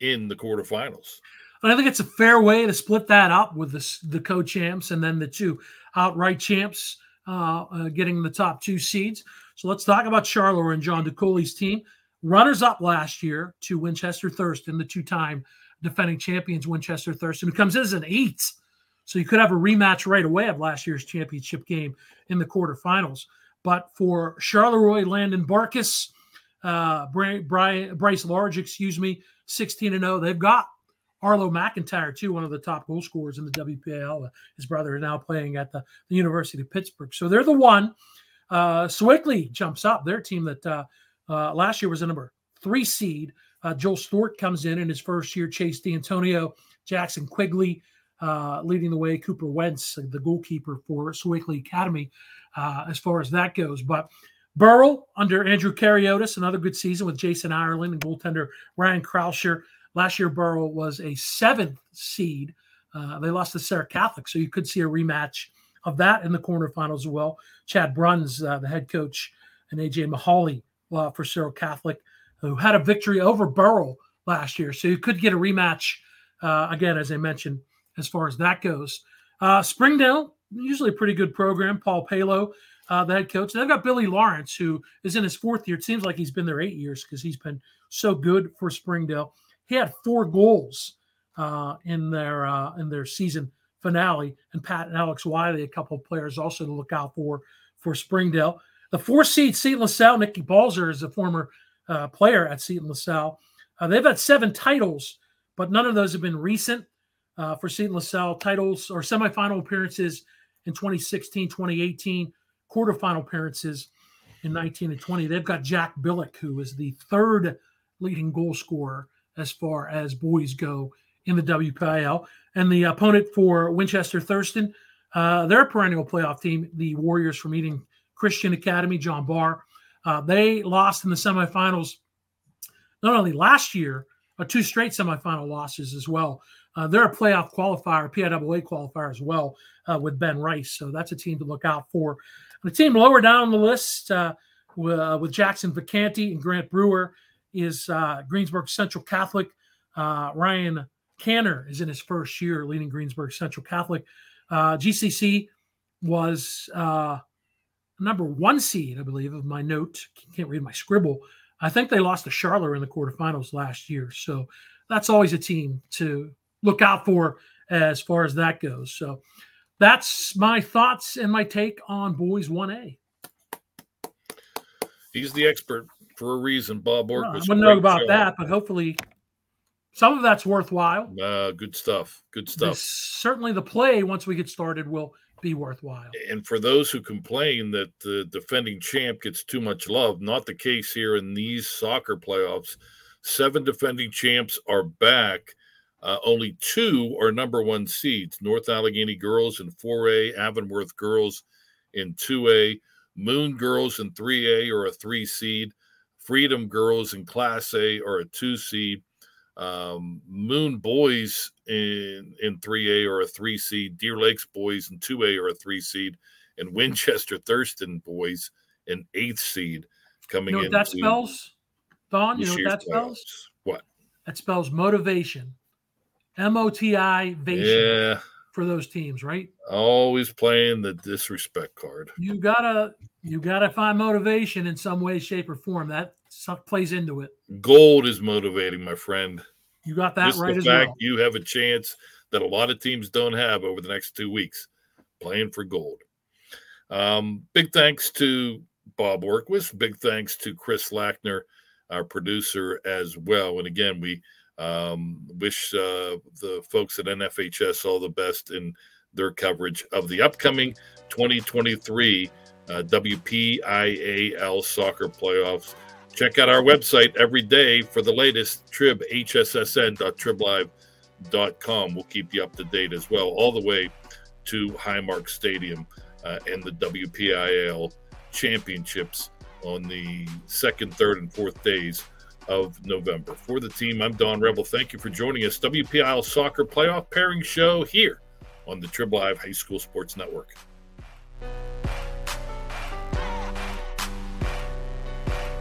in the quarterfinals. I think it's a fair way to split that up with the, the co-champs and then the two outright champs uh, uh, getting the top two seeds. So let's talk about Charleroi and John DeCooley's team. Runners up last year to Winchester Thurston, the two-time defending champions Winchester Thurston, who comes in as an eight. So you could have a rematch right away of last year's championship game in the quarterfinals. But for Charleroi, Landon Barkus, uh, Bryce Large, excuse me, 16 and 0. They've got Arlo McIntyre, too, one of the top goal scorers in the WPIAL. His brother is now playing at the, the University of Pittsburgh. So they're the one. Uh, Sewickley jumps up. Their team that uh, uh, last year was the number three seed. Uh, Joel Stewart comes in in his first year. Chase D'Antonio, Jackson Quigley uh, leading the way. Cooper Wentz, the goalkeeper for Sewickley Academy, uh, as far as that goes. But Burrell under Andrew Cariotis, another good season with Jason Ireland and goaltender Ryan Krauscher. Last year, Burrell was a seventh seed. Uh, they lost to Serra Catholic, so you could see a rematch of that in the quarterfinals as well. Chad Bruns, uh, the head coach, and AJ Mahali uh, for Serra Catholic, who had a victory over Burrell last year. So you could get a rematch uh, again, as I mentioned, as far as that goes. Uh, Springdale, usually a pretty good program. Paul Palo, uh, the head coach. They've got Billy Lawrence, who is in his fourth year. It seems like he's been there eight years because he's been so good for Springdale. He had four goals uh, in their uh, in their season finale, and Pat and Alex Wiley, a couple of players also to look out for for Springdale. The four seed Seton LaSalle, Nikki Balzer is a former uh, player at Seton LaSalle. Uh, they've had seven titles, but none of those have been recent uh, for Seton LaSalle. Titles or semifinal appearances in 2016, 2018, quarterfinal appearances in 19 and 20. They've got Jack Billick, who is the third leading goal scorer as far as boys go in the WPIAL. And the opponent for Winchester Thurston, uh, their perennial playoff team, the Warriors from Eden Christian Academy, John Barr. Uh, they lost in the semifinals not only last year, but two straight semifinal losses as well. Uh, they're a playoff qualifier, PIAA qualifier as well uh, with Ben Rice. So that's a team to look out for. The team lower down the list uh, with, uh, with Jackson Vacanti and Grant Brewer is uh, Greensburg Central Catholic. Uh, Ryan Canner is in his first year leading Greensburg Central Catholic. GCC was number one seed, I believe, of my note. Can't read my scribble. I think they lost to Charleroi in the quarterfinals last year. So that's always a team to look out for as far as that goes. So that's my thoughts and my take on Boys 1A. He's the expert for a reason. Bob Orkwis, I wouldn't know about show. that, but hopefully some of that's worthwhile. Uh, good stuff. Good stuff. certainly, the play once we get started will be worthwhile. And for those who complain that the defending champ gets too much love, not the case here in these soccer playoffs. Seven defending champs are back. Uh, only two are number one seeds North Allegheny girls in 4A, Avonworth girls in 2A, Moon girls in 3A are a three seed. Freedom Girls in Class A are a two seed. Um, Moon Boys in in 3A are a three seed. Deer Lakes Boys in 2A are a three seed. And <laughs> Winchester Thurston Boys an eighth seed coming you know in. that spells, Don? You know what that spells? What? That spells motivation. M O T I. Yeah. for those teams, right? Always playing the disrespect card. You gotta you gotta find motivation in some way, shape, or form. That plays into it. Gold is motivating, my friend. You got that Just right the fact well. you have a chance that a lot of teams don't have over the next two weeks playing for gold. Um, big thanks to Bob Orkwis. Big thanks to Chris Lackner, our producer, as well. And again, we um, wish uh, the folks at NFHS all the best in their coverage of the upcoming 2023 uh, WPIAL soccer playoffs. Check out our website every day for the latest trib, hssn.triblive.com. We'll keep you up to date as well, all the way to Highmark Stadium uh, and the WPIAL championships on the second, third, and fourth days of November. For the team, I'm Don Rebel. Thank you for joining us. WPIAL Soccer Playoff Pairing Show here on the Trib Live High School Sports Network.